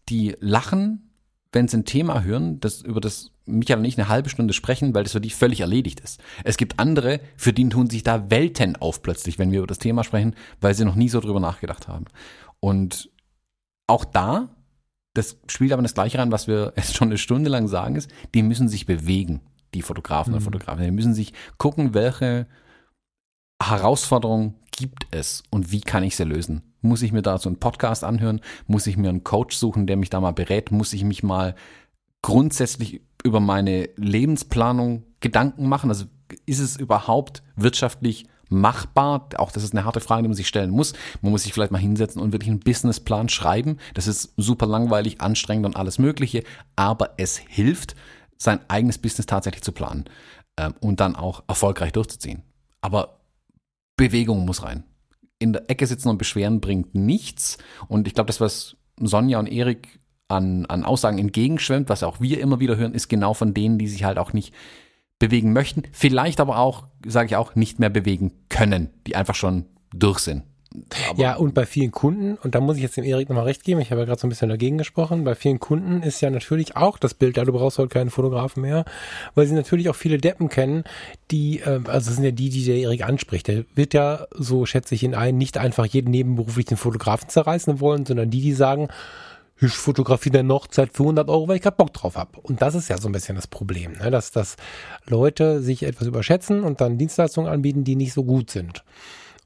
A: die lachen, wenn sie ein Thema hören, das, über das Michael und ich eine halbe Stunde sprechen, weil das für die völlig erledigt ist. Es gibt andere, für die tun sich da Welten auf plötzlich, wenn wir über das Thema sprechen, weil sie noch nie so drüber nachgedacht haben. Und auch da das spielt aber das Gleiche rein, was wir jetzt schon eine Stunde lang sagen, ist, die müssen sich bewegen, die Fotografen mhm. und Fotografen. Die müssen sich gucken, welche Herausforderungen gibt es und wie kann ich sie lösen. Muss ich mir da so einen Podcast anhören? Muss ich mir einen Coach suchen, der mich da mal berät? Muss ich mich mal grundsätzlich über meine Lebensplanung Gedanken machen? Also ist es überhaupt wirtschaftlich machbar? Auch das ist eine harte Frage, die man sich stellen muss. Man muss sich vielleicht mal hinsetzen und wirklich einen Businessplan schreiben. Das ist super langweilig, anstrengend und alles Mögliche, aber es hilft, sein eigenes Business tatsächlich zu planen ähm, und dann auch erfolgreich durchzuziehen. Aber Bewegung muss rein. In der Ecke sitzen und beschweren bringt nichts. Und ich glaube, das, was Sonja und Erik an, an Aussagen entgegenschwemmt, was auch wir immer wieder hören, ist genau von denen, die sich halt auch nicht bewegen möchten, vielleicht aber auch, sage ich auch, nicht mehr bewegen können, die einfach schon durch sind.
B: Aber ja, und bei vielen Kunden, und da muss ich jetzt dem Erik nochmal recht geben, ich habe ja gerade so ein bisschen dagegen gesprochen, bei vielen Kunden ist ja natürlich auch das Bild, ja, du brauchst heute keinen Fotografen mehr, weil sie natürlich auch viele Deppen kennen, die, äh, also das sind ja die, die der Erik anspricht. Der wird ja, so schätze ich ihn ein, nicht einfach jeden nebenberuflichen Fotografen zerreißen wollen, sondern die, die sagen, ich fotografiere eine Hochzeit für 100 Euro, weil ich gerade Bock drauf habe. Und das ist ja so ein bisschen das Problem, ne? dass, dass Leute sich etwas überschätzen und dann Dienstleistungen anbieten, die nicht so gut sind.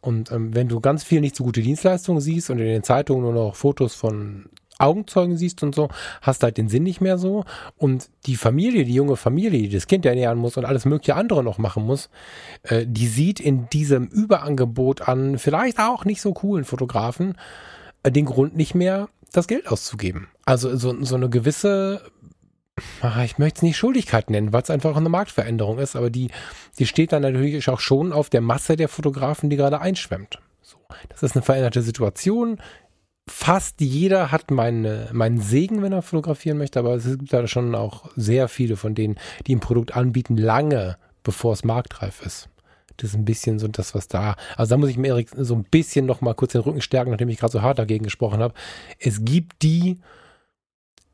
B: Und ähm, wenn du ganz viel nicht so gute Dienstleistungen siehst und in den Zeitungen nur noch Fotos von Augenzeugen siehst und so, hast halt den Sinn nicht mehr so. Und die Familie, die junge Familie, die das Kind ernähren muss und alles mögliche andere noch machen muss, äh, die sieht in diesem Überangebot an vielleicht auch nicht so coolen Fotografen äh, den Grund nicht mehr, das Geld auszugeben. Also so, so eine gewisse, ah, ich möchte es nicht Schuldigkeit nennen, weil es einfach eine Marktveränderung ist, aber die, die steht dann natürlich auch schon auf der Masse der Fotografen, die gerade einschwemmt. So, das ist eine veränderte Situation. Fast jeder hat meine, meinen Segen, wenn er fotografieren möchte, aber es gibt da schon auch sehr viele von denen, die ein Produkt anbieten, lange bevor es marktreif ist. Das ist ein bisschen so das, was da. Also da muss ich mir Erik so ein bisschen noch mal kurz den Rücken stärken, nachdem ich gerade so hart dagegen gesprochen habe. Es gibt die,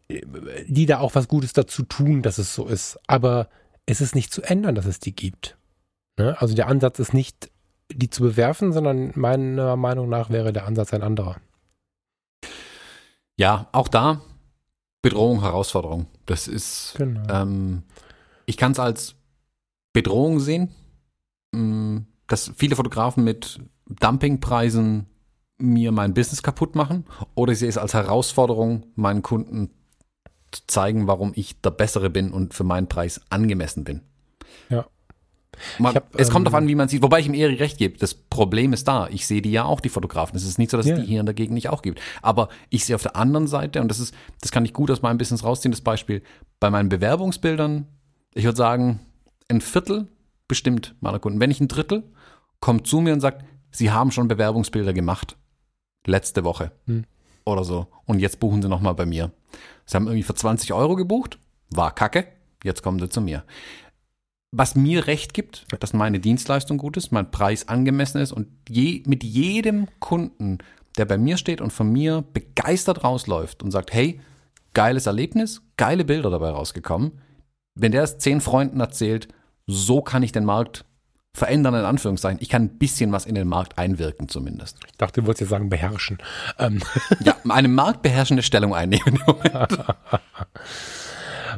B: die da auch was Gutes dazu tun, dass es so ist. Aber es ist nicht zu ändern, dass es die gibt. Ne? Also der Ansatz ist nicht, die zu bewerfen, sondern meiner Meinung nach wäre der Ansatz ein anderer.
A: Ja, auch da Bedrohung, Herausforderung. Das ist, genau. ähm, ich kann es als Bedrohung sehen, dass viele Fotografen mit Dumpingpreisen mir mein Business kaputt machen oder ich sehe es als Herausforderung, meinen Kunden zu zeigen, warum ich der Bessere bin und für meinen Preis angemessen bin.
B: Ja.
A: Man, hab, es kommt ähm, darauf an, wie man sieht, wobei ich ihm Erik recht gebe. Das Problem ist da. Ich sehe die ja auch, die Fotografen. Es ist nicht so, dass es die hier in der Gegend nicht auch gibt. Aber ich sehe auf der anderen Seite, und das ist, das kann ich gut aus meinem Business rausziehen, das Beispiel, bei meinen Bewerbungsbildern, ich würde sagen, ein Viertel bestimmt meiner Kunden. Wenn ich ein Drittel kommt zu mir und sagt, sie haben schon Bewerbungsbilder gemacht. Letzte Woche. Hm. Oder so. Und jetzt buchen sie nochmal bei mir. Sie haben irgendwie für 20 Euro gebucht. War kacke. Jetzt kommen sie zu mir. Was mir recht gibt, dass meine Dienstleistung gut ist, mein Preis angemessen ist und je, mit jedem Kunden, der bei mir steht und von mir begeistert rausläuft und sagt, hey, geiles Erlebnis, geile Bilder dabei rausgekommen, wenn der es zehn Freunden erzählt, so kann ich den Markt verändern, in Anführungszeichen. Ich kann ein bisschen was in den Markt einwirken zumindest.
B: Ich dachte, du wolltest ja sagen beherrschen.
A: Ähm. Ja, eine marktbeherrschende Stellung einnehmen im Moment.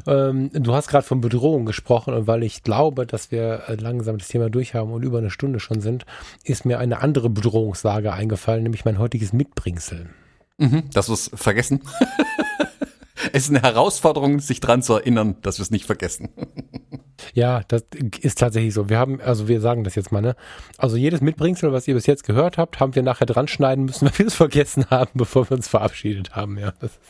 B: ähm, du hast gerade von Bedrohung gesprochen und weil ich glaube, dass wir äh, langsam das Thema durchhaben und über eine Stunde schon sind, ist mir eine andere Bedrohungslage eingefallen, nämlich mein heutiges Mitbringsel.
A: Mhm, das ist vergessen. es ist eine Herausforderung, sich dran zu erinnern, dass wir es nicht vergessen.
B: Ja, das ist tatsächlich so. Wir haben, also wir sagen das jetzt mal, ne? Also jedes Mitbringsel, was ihr bis jetzt gehört habt, haben wir nachher dran schneiden müssen, weil wir es vergessen haben, bevor wir uns verabschiedet haben. Ja, das ist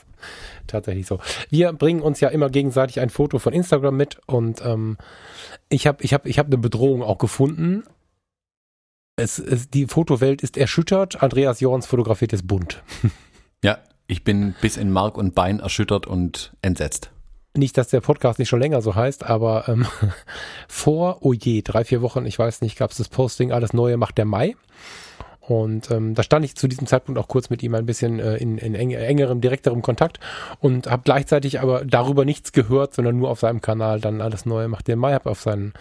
B: tatsächlich so. Wir bringen uns ja immer gegenseitig ein Foto von Instagram mit und ähm, ich habe ich hab, ich hab eine Bedrohung auch gefunden. Es, es, die Fotowelt ist erschüttert. Andreas Jorns fotografiert es bunt.
A: Ja, ich bin bis in Mark und Bein erschüttert und entsetzt.
B: Nicht, dass der Podcast nicht schon länger so heißt, aber ähm, vor, oh je, drei, vier Wochen, ich weiß nicht, gab es das Posting, alles Neue macht der Mai. Und ähm, da stand ich zu diesem Zeitpunkt auch kurz mit ihm ein bisschen äh, in, in eng, engerem, direkterem Kontakt und habe gleichzeitig aber darüber nichts gehört, sondern nur auf seinem Kanal dann alles Neue macht der Mai, habe auf seinen,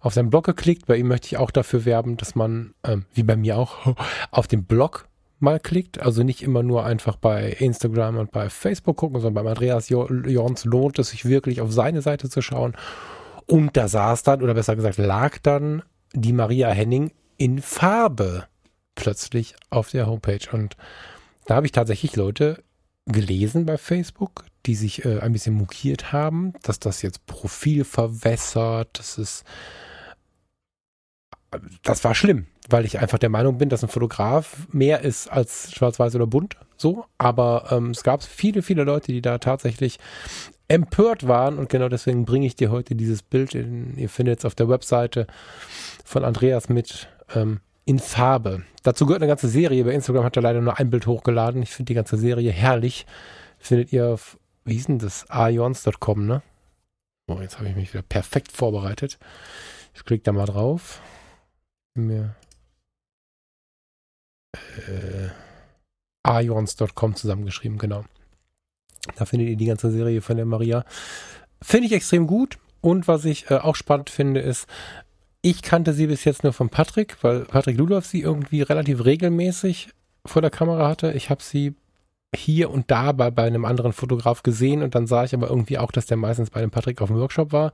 B: auf seinen Blog geklickt. Bei ihm möchte ich auch dafür werben, dass man, ähm, wie bei mir auch, auf dem Blog mal klickt. Also nicht immer nur einfach bei Instagram und bei Facebook gucken, sondern beim Andreas Jorns lohnt es sich wirklich auf seine Seite zu schauen. Und da saß dann, oder besser gesagt, lag dann die Maria Henning in Farbe plötzlich auf der Homepage. Und da habe ich tatsächlich Leute gelesen bei Facebook, die sich äh, ein bisschen mokiert haben, dass das jetzt Profil verwässert, das ist das war schlimm, weil ich einfach der Meinung bin, dass ein Fotograf mehr ist als schwarz-weiß oder bunt, so. Aber ähm, es gab viele, viele Leute, die da tatsächlich empört waren und genau deswegen bringe ich dir heute dieses Bild. In, ihr findet es auf der Webseite von Andreas mit ähm, in Farbe. Dazu gehört eine ganze Serie. Bei Instagram hat er leider nur ein Bild hochgeladen. Ich finde die ganze Serie herrlich. Findet ihr auf, wie hieß denn das? aions.com, ne? Oh, jetzt habe ich mich wieder perfekt vorbereitet. Ich klicke da mal drauf mir äh, Ions.com zusammengeschrieben, genau. Da findet ihr die ganze Serie von der Maria. Finde ich extrem gut. Und was ich äh, auch spannend finde, ist, ich kannte sie bis jetzt nur von Patrick, weil Patrick Ludolf sie irgendwie relativ regelmäßig vor der Kamera hatte. Ich habe sie hier und da bei, bei einem anderen Fotograf gesehen und dann sah ich aber irgendwie auch, dass der meistens bei dem Patrick auf dem Workshop war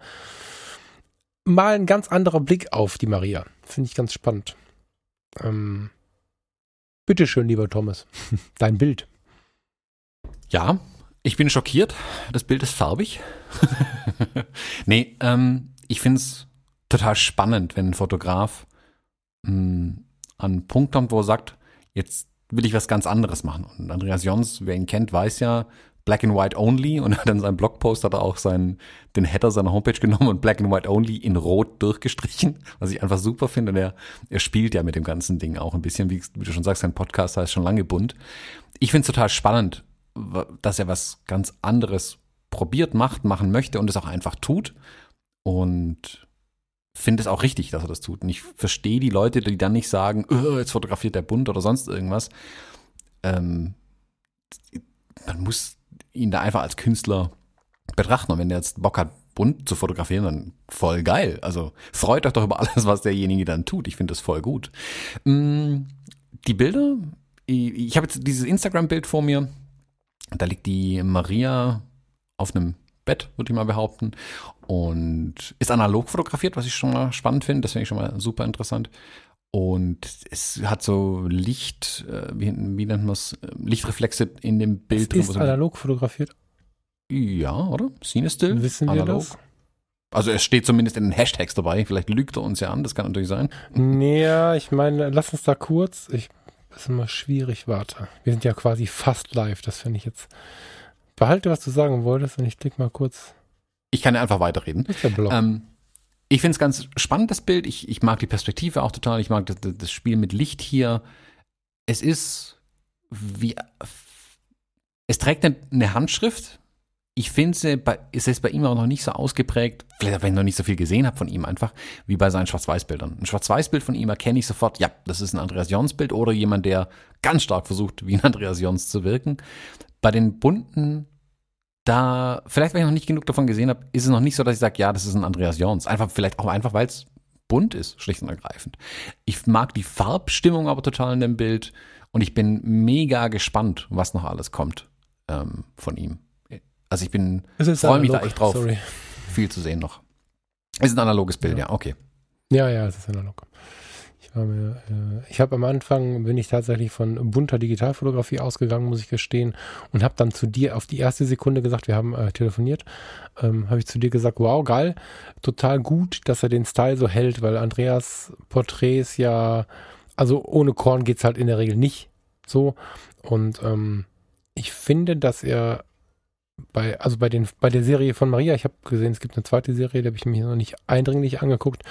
B: mal ein ganz anderer Blick auf die Maria. Finde ich ganz spannend. Ähm, bitteschön, lieber Thomas. Dein Bild.
A: Ja, ich bin schockiert. Das Bild ist farbig. nee, ähm, ich finde es total spannend, wenn ein Fotograf mh, hm, an einen Punkt kommt, wo er sagt, jetzt will ich was ganz anderes machen. Und Andreas Jons, wer ihn kennt, weiß ja, Black and White Only und hat dann seinen Blogpost hat er auch seinen, den Header seiner Homepage genommen und Black and White Only in Rot durchgestrichen, was ich einfach super finde. Und er, er spielt ja mit dem ganzen Ding auch ein bisschen, wie, wie du schon sagst, sein Podcast heißt schon lange bunt. Ich finde es total spannend, dass er was ganz anderes probiert, macht, machen möchte und es auch einfach tut. Und finde es auch richtig, dass er das tut. Und ich verstehe die Leute, die dann nicht sagen, oh, jetzt fotografiert der bunt oder sonst irgendwas. Ähm, man muss ihn da einfach als Künstler betrachten. Und wenn der jetzt Bock hat, bunt zu fotografieren, dann voll geil. Also freut euch doch über alles, was derjenige dann tut. Ich finde das voll gut. Mm, die Bilder, ich habe jetzt dieses Instagram-Bild vor mir. Da liegt die Maria auf einem Bett, würde ich mal behaupten. Und ist analog fotografiert, was ich schon mal spannend finde. Das finde ich schon mal super interessant. Und es hat so Licht, äh, wie, wie nennt man es, Lichtreflexe in dem Bild
B: drin. Ist analog fotografiert?
A: Ja, oder? Cinestill?
B: Wissen wir das?
A: Also es steht zumindest in den Hashtags dabei. Vielleicht lügt er uns ja an, das kann natürlich sein.
B: Ja, ich meine, lass uns da kurz. Ich, das ist immer schwierig, warte. Wir sind ja quasi fast live, das finde ich jetzt. Behalte, was du sagen wolltest und ich klicke mal kurz.
A: Ich kann ja einfach weiterreden.
B: Das ist der Blog.
A: Ähm, ich finde es ganz spannend, das Bild. Ich, ich mag die Perspektive auch total. Ich mag das, das Spiel mit Licht hier. Es ist wie. Es trägt eine Handschrift. Ich finde, es ist bei ihm auch noch nicht so ausgeprägt, vielleicht wenn ich noch nicht so viel gesehen habe von ihm einfach, wie bei seinen Schwarz-Weiß-Bildern. Ein Schwarz-Weiß-Bild von ihm erkenne ich sofort, ja, das ist ein Andreas Jons-Bild oder jemand, der ganz stark versucht, wie ein Andreas Jons zu wirken. Bei den bunten da, vielleicht weil ich noch nicht genug davon gesehen habe, ist es noch nicht so, dass ich sage, ja, das ist ein Andreas Jorns. Einfach, vielleicht auch einfach, weil es bunt ist, schlicht und ergreifend. Ich mag die Farbstimmung aber total in dem Bild und ich bin mega gespannt, was noch alles kommt ähm, von ihm. Also ich bin, freue mich da echt drauf, Sorry. viel zu sehen noch. Es ist ein analoges Bild, ja, ja okay.
B: Ja, ja, es ist analog. Äh, ich habe am Anfang bin ich tatsächlich von bunter Digitalfotografie ausgegangen, muss ich gestehen, und habe dann zu dir auf die erste Sekunde gesagt, wir haben äh, telefoniert, ähm, habe ich zu dir gesagt, wow, geil, total gut, dass er den Style so hält, weil Andreas Porträts ja, also ohne Korn geht's halt in der Regel nicht so. Und ähm, ich finde, dass er bei, also bei den, bei der Serie von Maria, ich habe gesehen, es gibt eine zweite Serie, die habe ich mir noch nicht eindringlich angeguckt.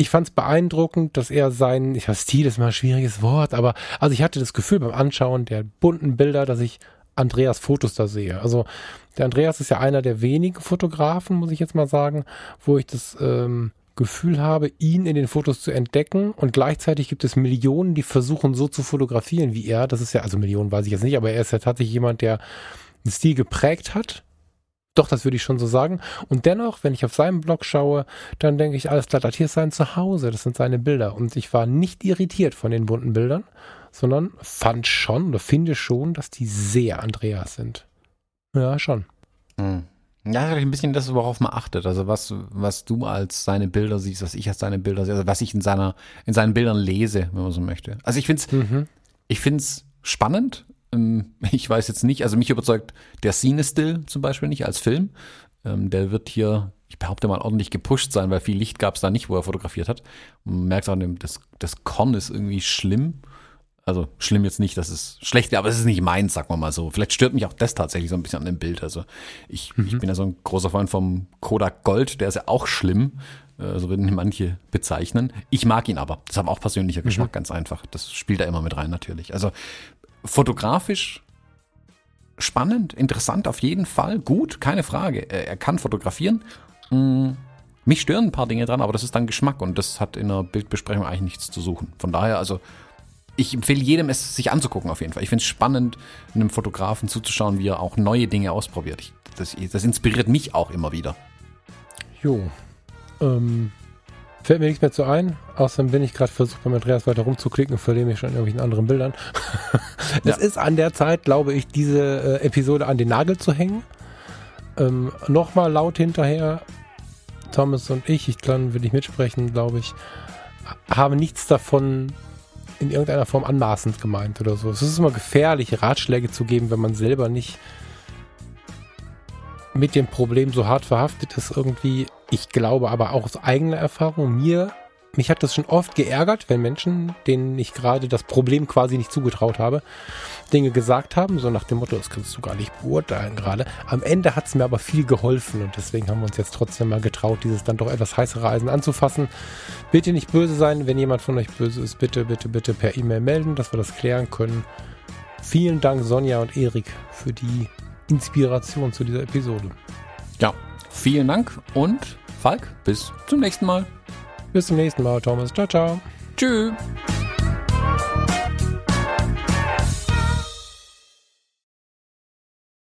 B: Ich fand es beeindruckend, dass er sein, ich weiß, Stil ist mal ein schwieriges Wort, aber also ich hatte das Gefühl beim Anschauen der bunten Bilder, dass ich Andreas Fotos da sehe. Also der Andreas ist ja einer der wenigen Fotografen, muss ich jetzt mal sagen, wo ich das ähm, Gefühl habe, ihn in den Fotos zu entdecken und gleichzeitig gibt es Millionen, die versuchen so zu fotografieren wie er. Das ist ja, also Millionen weiß ich jetzt nicht, aber er ist ja tatsächlich jemand, der einen Stil geprägt hat. Doch, das würde ich schon so sagen. Und dennoch, wenn ich auf seinen Blog schaue, dann denke ich, alles klar, das hier ist sein Zuhause, das sind seine Bilder. Und ich war nicht irritiert von den bunten Bildern, sondern fand schon oder finde schon, dass die sehr Andreas sind. Ja, schon.
A: Hm. Ja, ein bisschen das, worauf man achtet. Also was, was du als seine Bilder siehst, was ich als seine Bilder sehe, also was ich in seiner, in seinen Bildern lese, wenn man so möchte. Also ich finde es, mhm. ich finde es spannend. Ähm, ich weiß jetzt nicht, also mich überzeugt der Scene Still zum Beispiel nicht als Film. Ähm, der wird hier, ich behaupte mal, ordentlich gepusht sein, weil viel Licht gab es da nicht, wo er fotografiert hat. man merkt auch, das, das Con ist irgendwie schlimm. Also schlimm jetzt nicht, dass es schlecht wäre, aber es ist nicht meins, sagen wir mal so. Vielleicht stört mich auch das tatsächlich so ein bisschen an dem Bild. Also ich, mhm. ich bin ja so ein großer Freund vom Kodak Gold, der ist ja auch schlimm. Äh, so würden manche bezeichnen. Ich mag ihn aber. Das ist aber auch persönlicher Geschmack, mhm. ganz einfach. Das spielt da immer mit rein natürlich. Also fotografisch spannend, interessant auf jeden Fall, gut, keine Frage. Er kann fotografieren. Mm, mich stören ein paar Dinge dran, aber das ist dann Geschmack und das hat in einer Bildbesprechung eigentlich nichts zu suchen. Von daher, also ich empfehle jedem, es sich anzugucken auf jeden Fall. Ich finde es spannend, einem Fotografen zuzuschauen, wie er auch neue Dinge ausprobiert. Ich, das, das, inspiriert mich auch immer wieder.
B: Jo. Ähm, Fällt mir nichts mehr zu ein. Außerdem bin ich gerade versucht, beim Andreas weiter rumzuklicken und verliere mich schon in irgendwelchen anderen Bildern. es ja. ist an der Zeit, glaube ich, diese äh, Episode an den Nagel zu hängen. Ähm, Nochmal laut hinterher. Thomas und ich, ich kann, will ich mitsprechen, glaube ich, haben nichts davon in irgendeiner Form anmaßend gemeint oder so. Es ist immer gefährlich, Ratschläge zu geben, wenn man selber nicht mit dem Problem so hart verhaftet ist irgendwie. Ich glaube aber auch aus eigener Erfahrung, mir, mich hat das schon oft geärgert, wenn Menschen, denen ich gerade das Problem quasi nicht zugetraut habe, Dinge gesagt haben, so nach dem Motto, das kannst du gar nicht beurteilen gerade. Am Ende hat es mir aber viel geholfen und deswegen haben wir uns jetzt trotzdem mal getraut, dieses dann doch etwas heißere Eisen anzufassen. Bitte nicht böse sein, wenn jemand von euch böse ist, bitte, bitte, bitte per E-Mail melden, dass wir das klären können. Vielen Dank Sonja und Erik für die Inspiration zu dieser Episode.
A: Ja, vielen Dank und Falk, bis zum nächsten Mal.
B: Bis zum nächsten Mal, Thomas. Ciao, ciao.
A: Tschüss.